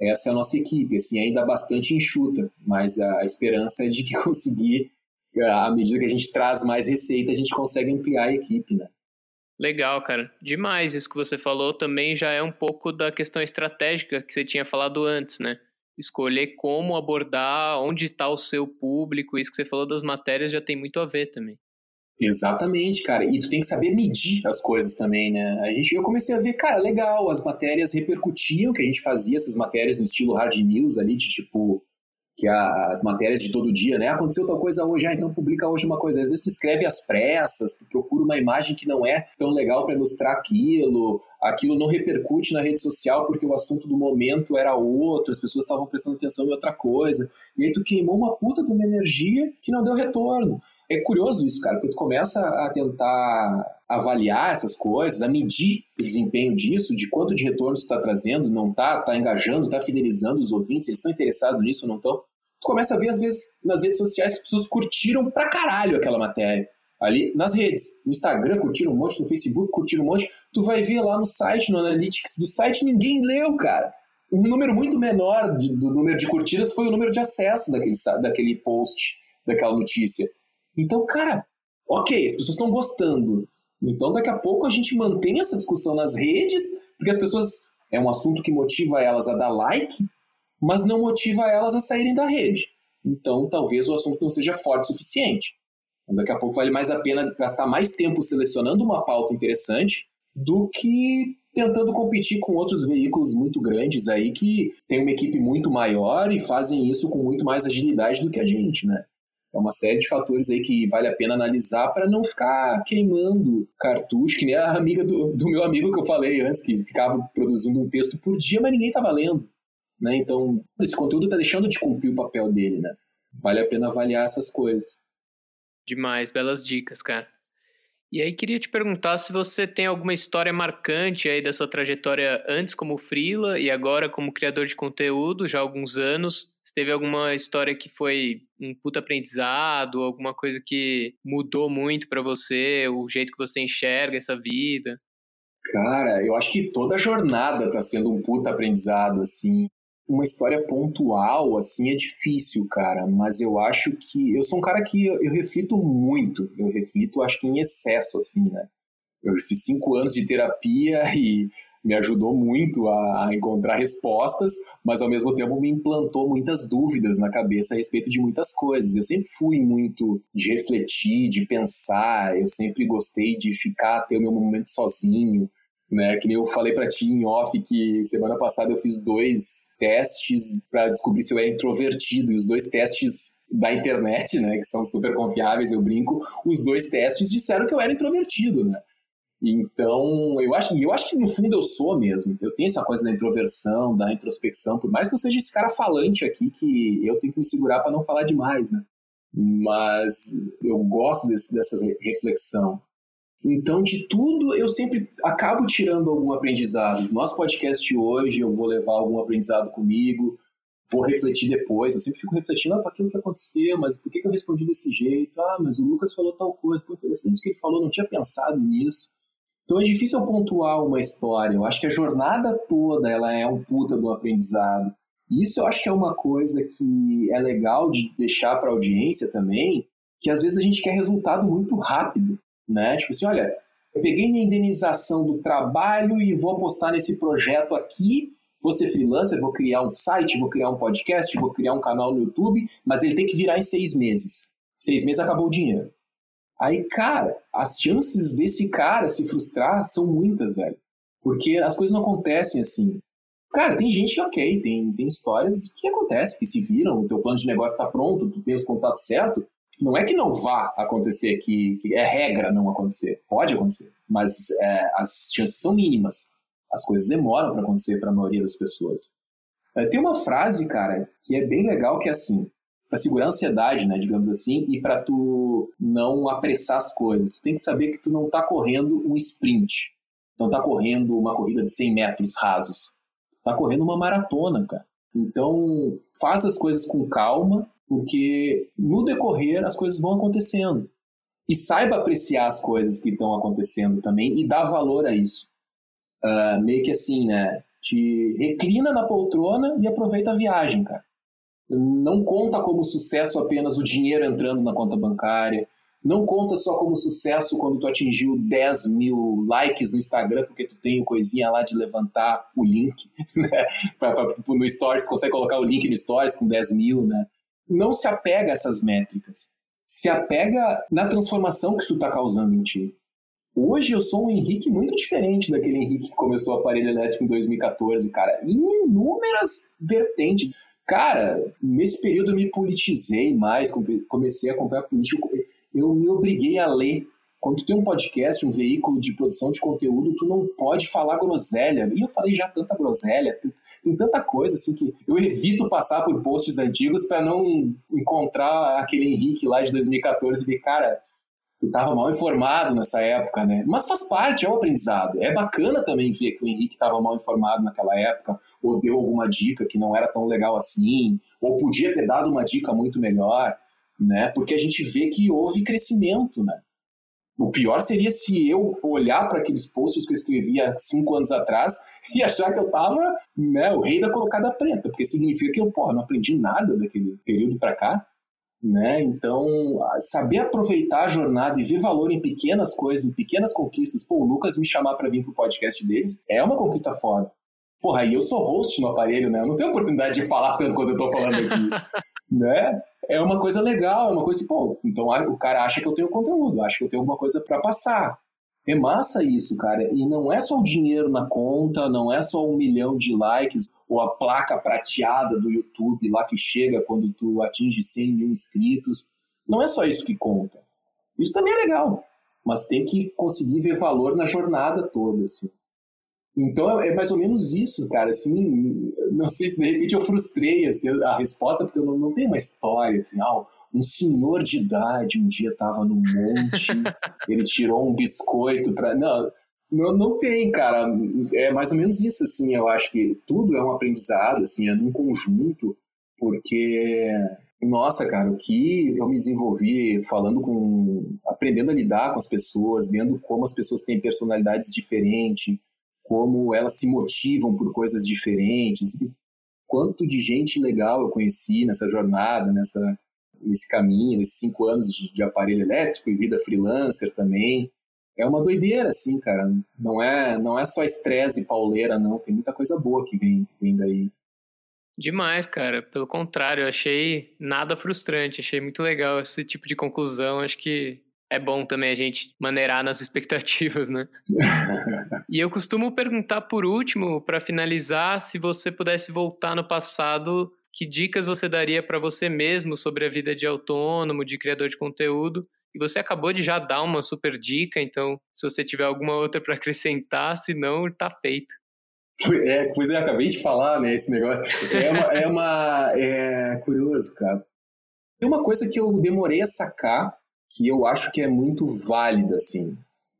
Essa é a nossa equipe, assim, ainda bastante enxuta, mas a esperança é de que <laughs> conseguir, à medida que a gente traz mais receita, a gente consegue ampliar a equipe, né? Legal, cara. Demais isso que você falou também já é um pouco da questão estratégica que você tinha falado antes, né? Escolher como abordar, onde está o seu público, isso que você falou das matérias já tem muito a ver também. Exatamente, cara. E tu tem que saber medir as coisas também, né? A gente, eu comecei a ver, cara, legal, as matérias repercutiam que a gente fazia essas matérias no estilo hard news ali, de tipo que as matérias de todo dia, né? Aconteceu tal coisa hoje, ah, então publica hoje uma coisa. Às vezes tu escreve às pressas, tu procura uma imagem que não é tão legal para ilustrar aquilo, aquilo não repercute na rede social porque o assunto do momento era outro, as pessoas estavam prestando atenção em outra coisa. E aí tu queimou uma puta de uma energia que não deu retorno. É curioso isso, cara, porque tu começa a tentar avaliar essas coisas, a medir o desempenho disso, de quanto de retorno está trazendo, não está, está engajando, está fidelizando os ouvintes, eles estão interessados nisso ou não estão. Tu começa a ver, às vezes, nas redes sociais, as pessoas curtiram pra caralho aquela matéria. Ali nas redes, no Instagram curtiram um monte, no Facebook curtiram um monte. Tu vai ver lá no site, no Analytics do site, ninguém leu, cara. Um número muito menor de, do número de curtidas foi o número de acesso daquele, daquele post, daquela notícia. Então, cara, ok, as pessoas estão gostando. Então, daqui a pouco a gente mantém essa discussão nas redes, porque as pessoas. É um assunto que motiva elas a dar like, mas não motiva elas a saírem da rede. Então, talvez o assunto não seja forte o suficiente. Então, daqui a pouco vale mais a pena gastar mais tempo selecionando uma pauta interessante do que tentando competir com outros veículos muito grandes aí que têm uma equipe muito maior e fazem isso com muito mais agilidade do que a gente, né? É uma série de fatores aí que vale a pena analisar para não ficar queimando cartucho, que nem a amiga do, do, meu amigo que eu falei antes, que ficava produzindo um texto por dia, mas ninguém estava lendo. Né? Então, esse conteúdo está deixando de cumprir o papel dele. Né? Vale a pena avaliar essas coisas. Demais, belas dicas, cara. E aí queria te perguntar se você tem alguma história marcante aí da sua trajetória antes como freela e agora como criador de conteúdo, já há alguns anos. Se teve alguma história que foi um puta aprendizado, alguma coisa que mudou muito para você, o jeito que você enxerga essa vida? Cara, eu acho que toda a jornada tá sendo um puta aprendizado, assim uma história pontual, assim, é difícil, cara. Mas eu acho que. Eu sou um cara que eu, eu reflito muito. Eu reflito, acho que em excesso, assim, né? Eu fiz cinco anos de terapia <laughs> e me ajudou muito a, a, encontrar respostas, mas ao mesmo tempo me implantou muitas dúvidas na cabeça a respeito de muitas coisas. Eu sempre fui muito de refletir, de pensar, eu sempre gostei de ficar, ter o meu momento sozinho, né? Que nem eu falei para ti em off que semana passada eu fiz dois testes para descobrir se eu era introvertido e os dois testes da internet, né, que são super confiáveis, eu brinco, os dois testes disseram que eu era introvertido, né? Então, eu acho, eu acho que no fundo eu sou mesmo. Eu tenho essa coisa da introversão, da introspecção, por mais que eu seja esse cara falante aqui que eu tenho que me segurar para não falar demais, né? Mas eu gosto desse, dessa reflexão. Então, de tudo, eu sempre acabo tirando algum aprendizado. nosso podcast hoje, eu vou levar algum aprendizado comigo, vou refletir depois. Eu sempre fico refletindo, ah, para aquilo que aconteceu, mas por que eu respondi desse jeito? Ah, mas o Lucas falou tal coisa, pô, interessante que ele falou, não tinha pensado nisso. Então é difícil pontuar uma história. Eu acho que a jornada toda ela é um puta do aprendizado. Isso eu acho que é uma coisa que é legal de deixar para a audiência também, que às vezes a gente quer resultado muito rápido né? Tipo assim, olha, eu peguei minha indenização do trabalho e vou apostar nesse projeto aqui, vou ser freelancer, vou criar um site, vou criar um podcast, vou criar um canal no YouTube, mas ele tem que virar em seis meses. Seis meses acabou o dinheiro. Aí, cara, as chances desse cara se frustrar são muitas, velho. Porque as coisas não acontecem assim. Cara, tem gente ok, tem, tem histórias que acontecem, que se viram, o teu plano de negócio está pronto, tu tem os contatos certos, não é que não vá acontecer, que, que é regra não acontecer. Pode acontecer, mas é, as chances são mínimas. As coisas demoram para acontecer para a maioria das pessoas. É, tem uma frase, cara, que é bem legal, que é assim, para segurar a ansiedade, né, digamos assim, e para tu não apressar as coisas. Tu tem que saber que tu não está correndo um sprint. Não está correndo uma corrida de 100 metros rasos. Está correndo uma maratona, cara. Então, faz as coisas com calma, porque no decorrer as coisas vão acontecendo. E saiba apreciar as coisas que estão acontecendo também e dar valor a isso. Uh, meio que assim, né? Te reclina na poltrona e aproveita a viagem, cara. Não conta como sucesso apenas o dinheiro entrando na conta bancária. Não conta só como sucesso quando tu atingiu 10 mil likes no Instagram, porque tu tem coisinha lá de levantar o link. <laughs> Né? Pra, pra, no Stories, consegue colocar o link no Stories com 10 mil, né? Não se apega a essas métricas. Se apega na transformação que isso está causando em ti. Hoje eu sou um Henrique muito diferente daquele Henrique que começou o aparelho elétrico em 2014, cara. Em inúmeras vertentes. Cara, nesse período eu me politizei mais, comecei a acompanhar política, eu me obriguei a ler. Quando tu tem um podcast, um veículo de produção de conteúdo, tu não pode falar groselha. E eu falei já tanta groselha, tem tanta coisa assim que eu evito passar por posts antigos para não encontrar aquele Henrique lá de 2014 e ver, cara, tu tava mal informado nessa época, né? Mas faz parte, é um aprendizado. É bacana também ver que o Henrique estava mal informado naquela época, ou deu alguma dica que não era tão legal assim, ou podia ter dado uma dica muito melhor, né? Porque a gente vê que houve crescimento, né? O pior seria se eu olhar para aqueles posts que eu escrevia cinco anos atrás e achar que eu tava né, o rei da colocada preta, porque significa que eu porra, não aprendi nada daquele período para cá. Né? Então, saber aproveitar a jornada e ver valor em pequenas coisas, em pequenas conquistas. Pô, o Lucas me chamar para vir pro podcast deles é uma conquista foda. Porra, e eu sou host no aparelho, né? Eu não tenho oportunidade de falar tanto quanto eu tô falando aqui. <laughs> né? É uma coisa legal, é uma coisa que, pô, então o cara acha que eu tenho conteúdo, acha que eu tenho alguma coisa para passar. É massa isso, cara. E não é só o dinheiro na conta, não é só um milhão de likes ou a placa prateada do YouTube lá que chega quando tu atinge 100 mil inscritos. Não é só isso que conta. Isso também é legal, mas tem que conseguir ver valor na jornada toda, assim. Então é, mais ou menos isso, cara. Assim, não sei se de repente eu frustrei assim, a resposta, porque eu não, não tenho uma história assim, ah, um senhor de idade um dia estava no monte, <laughs> ele tirou um biscoito para. Não, não, não tem, cara. É mais ou menos isso, assim. Eu acho que tudo é um aprendizado, assim, é num conjunto, porque nossa, cara, o que eu me desenvolvi falando com. aprendendo a lidar com as pessoas, vendo como as pessoas têm personalidades diferentes, como elas se motivam por coisas diferentes. Quanto de gente legal eu conheci nessa jornada, nessa, nesse caminho, nesses cinco anos de, de aparelho elétrico e vida freelancer também. É uma doideira, assim, cara. Não é, não é só estresse e pauleira, não. Tem muita coisa boa que vem, vem daí. Demais, cara. Pelo contrário, eu achei nada frustrante. Achei muito legal esse tipo de conclusão. Acho que é bom também a gente maneirar nas expectativas, né? <laughs> e eu costumo perguntar por último, para finalizar, se você pudesse voltar no passado que dicas você daria para você mesmo sobre a vida de autônomo, de criador de conteúdo? E você acabou de já dar uma super dica, então se você tiver alguma outra para acrescentar, se não, tá feito. É, pois é, acabei de falar, né, esse negócio. É uma, é uma é curioso, cara. Tem uma coisa que eu demorei a sacar, que eu acho que é muito válida, assim.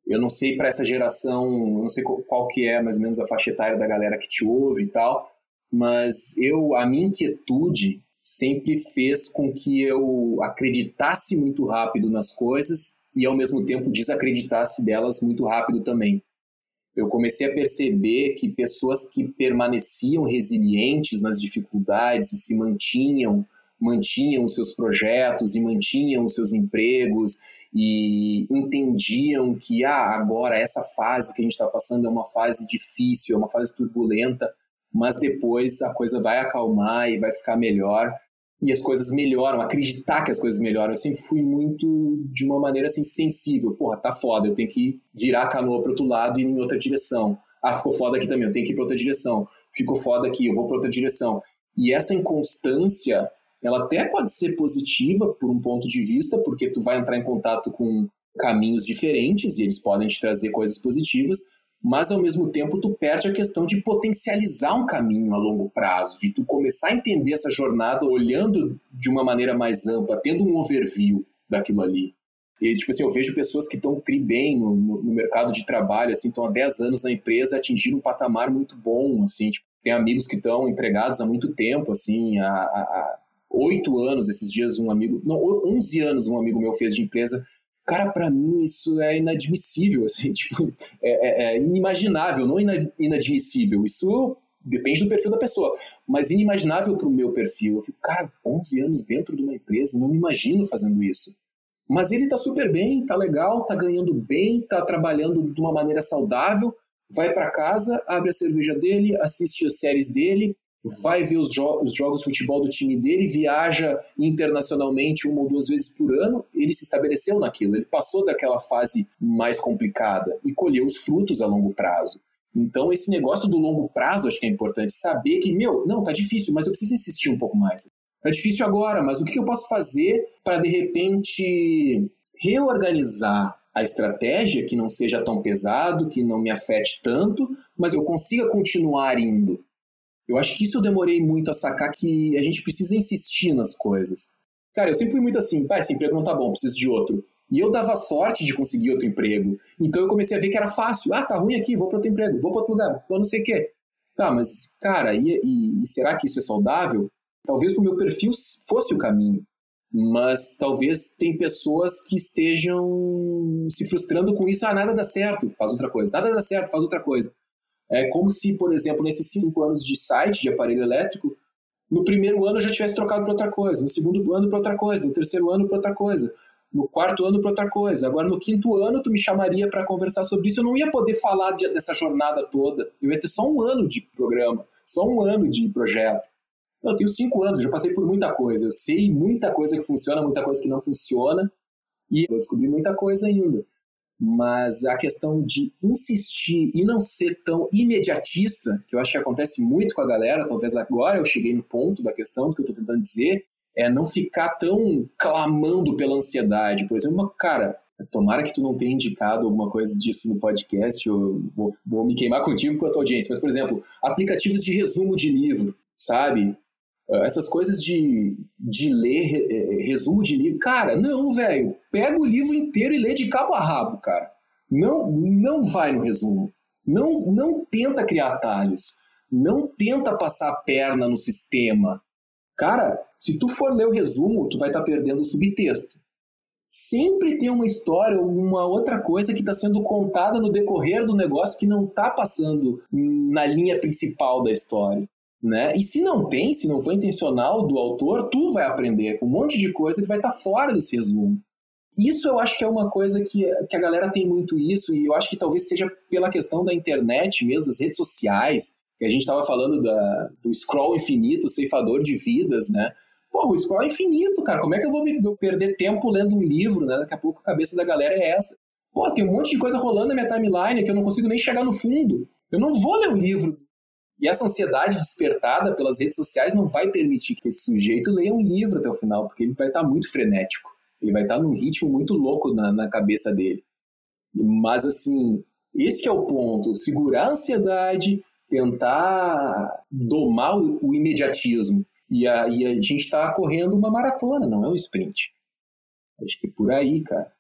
Eu não sei para essa geração, não sei qual que é mais ou menos a faixa etária da galera que te ouve e tal, mas eu a minha inquietude sempre fez com que eu acreditasse muito rápido nas coisas e ao mesmo tempo desacreditasse delas muito rápido também. Eu comecei a perceber que pessoas que permaneciam resilientes nas dificuldades e se mantinham, mantinham os seus projetos e mantinham os seus empregos e entendiam que ah, agora essa fase que a gente está passando é uma fase difícil, é uma fase turbulenta, mas depois a coisa vai acalmar e vai ficar melhor e as coisas melhoram, acreditar que as coisas melhoram. Eu sempre fui muito de uma maneira assim sensível. Porra, tá foda, eu tenho que virar a canoa para outro lado e ir em outra direção. Ah, ficou foda aqui também, eu tenho que ir para outra direção. Ficou foda aqui, eu vou para outra direção. E essa inconstância, ela até pode ser positiva por um ponto de vista, porque tu vai entrar em contato com caminhos diferentes e eles podem te trazer coisas positivas, mas ao mesmo tempo tu perde a questão de potencializar um caminho a longo prazo, de tu começar a entender essa jornada olhando de uma maneira mais ampla, tendo um overview daquilo ali. E, tipo assim, eu vejo pessoas que estão tri bem no, no, mercado de trabalho, assim, estão há 10 anos na empresa, atingiram um patamar muito bom, assim, tipo, tem amigos que estão empregados há muito tempo, assim, há, há, oito anos, esses dias um amigo, não, 11 anos um amigo meu fez de empresa, Cara, para mim isso é inadmissível, <laughs> assim, tipo, é, é, é inimaginável, não inadmissível. Isso depende do perfil da pessoa, mas inimaginável para o meu perfil. Eu fico, cara, 11 anos dentro de uma empresa, não me imagino fazendo isso. Mas ele tá super bem, tá legal, tá ganhando bem, tá trabalhando de uma maneira saudável, vai para casa, abre a cerveja dele, assiste as séries dele, vai ver os, jo os, jogos de futebol do time dele, viaja internacionalmente uma ou duas vezes por ano, ele se estabeleceu naquilo, ele passou daquela fase mais complicada e colheu os frutos a longo prazo. Então, esse negócio do longo prazo acho que é importante. Saber que, meu, não, tá difícil, mas eu preciso insistir um pouco mais. Tá difícil agora, mas o que eu posso fazer para, de repente, reorganizar a estratégia que não seja tão pesado, que não me afete tanto, mas eu consiga continuar indo. Eu acho que isso eu demorei muito a sacar que a gente precisa insistir nas coisas. Cara, eu sempre fui muito assim, pai, esse emprego não tá bom, preciso de outro. E eu dava sorte de conseguir outro emprego. Então eu comecei a ver que era fácil. Ah, tá ruim aqui, vou para outro emprego, vou para outro lugar, vou não sei o quê. Tá, mas, cara, e, e, e será que isso é saudável? Talvez o meu perfil fosse o caminho. Mas talvez tem pessoas que estejam se frustrando com isso. Ah, nada dá certo, faz outra coisa. Nada dá certo, faz outra coisa. É como se, por exemplo, nesses cinco anos de site, de aparelho elétrico, no primeiro ano eu já tivesse trocado para outra coisa, no segundo ano para outra coisa, no terceiro ano para outra coisa, no quarto ano para outra coisa. Agora, no quinto ano, tu me chamaria para conversar sobre isso, eu não ia poder falar de, dessa jornada toda. Eu ia ter só um ano de programa, só um ano de projeto. Eu tenho cinco anos, já passei por muita coisa. Eu sei muita coisa que funciona, muita coisa que não funciona. E vou descobrir muita coisa ainda. Mas a questão de insistir e não ser tão imediatista, que eu acho que acontece muito com a galera, talvez agora eu cheguei no ponto da questão do que eu estou tentando dizer, é não ficar tão clamando pela ansiedade. Por exemplo, cara, tomara que tu não tenha indicado alguma coisa disso no podcast, eu vou, vou me queimar contigo com a tua audiência. Mas, por exemplo, aplicativos de resumo de livro, sabe? Ah, essas coisas de, de ler é, resumo de livro. Cara, não, velho. Pega o livro inteiro e lê de cabo a rabo, cara. Não, não vai no resumo. Não, não tenta criar atalhos. Não tenta passar a perna no sistema. Cara, se tu for ler o resumo, tu vai estar tá perdendo o subtexto. Sempre tem uma história ou uma outra coisa que está sendo contada no decorrer do negócio que não está passando na linha principal da história. Né? E se não tem, se não foi intencional do autor, tu vai aprender um monte de coisa que vai estar tá fora desse resumo. Isso eu acho que é uma coisa que, que a galera tem muito isso, e eu acho que talvez seja pela questão da internet mesmo, das redes sociais, que a gente estava falando da, do scroll infinito, ceifador de vidas, né? Pô, o scroll é infinito, cara. Como é que eu vou me perder tempo lendo um livro, né? Daqui a pouco a cabeça da galera é essa. Pô, tem um monte de coisa rolando na minha timeline que eu não consigo nem chegar no fundo. Eu não vou ler o livro e essa ansiedade despertada pelas redes sociais não vai permitir que esse sujeito leia um livro até o final, porque ele vai estar muito frenético. Ele vai estar num ritmo muito louco na, na cabeça dele. Mas, assim, esse é o ponto. Segurar a ansiedade, tentar domar o, o imediatismo. E a, e a gente está correndo uma maratona, não é um sprint. Acho que é por aí, cara.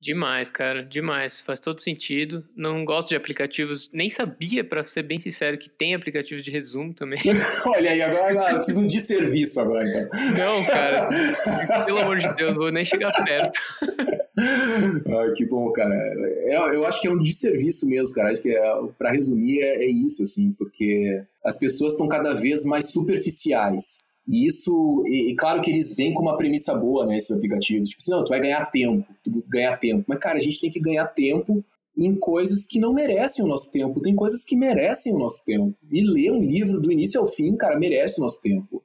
Demais, cara, demais. Faz todo sentido. Não gosto de aplicativos, nem sabia, para ser bem sincero, que tem aplicativos de resumo também. <laughs> Olha aí, agora, agora fiz um desserviço agora, então. Não, cara, <laughs> pelo amor de Deus, vou nem chegar perto. <laughs> Ai, que bom, cara. É, eu acho que é um desserviço mesmo, cara. Acho que é, para resumir é, é isso, assim, porque as pessoas estão cada vez mais superficiais e isso, e, e, claro que eles vêm com uma premissa boa, né, esses aplicativos. Tipo assim, não, tu vai ganhar tempo, tu ganhar tempo. Mas, cara, a gente tem que ganhar tempo em coisas que não merecem o nosso tempo. Tem coisas que merecem o nosso tempo. E ler um livro do início ao fim, cara, merece o nosso tempo.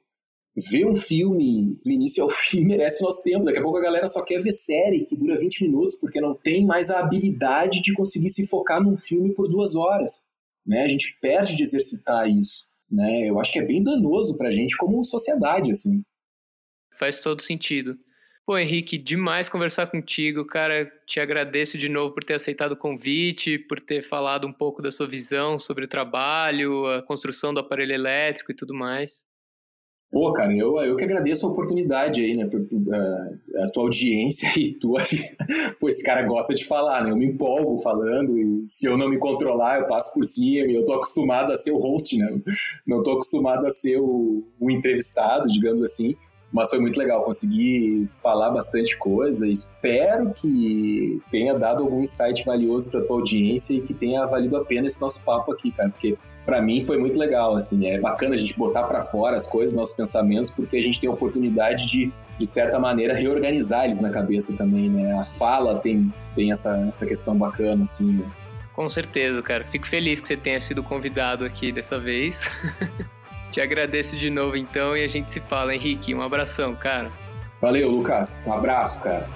Ver um filme do início ao <laughs> fim merece o nosso tempo. Daqui a pouco a galera só quer ver série que dura 20 minutos, porque não tem mais a habilidade de conseguir se focar num filme por duas horas. Né? A gente perde de exercitar isso né? Eu acho que é bem danoso para a gente como sociedade, assim. Faz todo sentido. Pô, Henrique, demais conversar contigo, cara. Te agradeço de novo por ter aceitado o convite, por ter falado um pouco da sua visão sobre o trabalho, a construção do aparelho elétrico e tudo mais. Pô, cara, eu, eu que agradeço a oportunidade aí, né? A, a, tua audiência e tua. <laughs> Pô, esse cara gosta de falar, né? Eu me empolgo falando e se eu não me controlar, eu passo por cima. Eu tô acostumado a ser o host, né? Não tô acostumado a ser o, o entrevistado, digamos assim. Mas foi muito legal, consegui falar bastante coisa. Espero que tenha dado algum insight valioso para tua audiência e que tenha valido a pena esse nosso papo aqui, cara, porque para mim foi muito legal, assim, é bacana a gente botar para fora as coisas, nossos pensamentos, porque a gente tem a oportunidade de, de certa maneira, reorganizar eles na cabeça também, né? A fala tem, tem essa, essa questão bacana, assim, né? Com certeza, cara. Fico feliz que você tenha sido convidado aqui dessa vez. <laughs> Te agradeço de novo então e a gente se fala, Henrique. Um abração, cara. Valeu, Lucas. Um abraço, cara.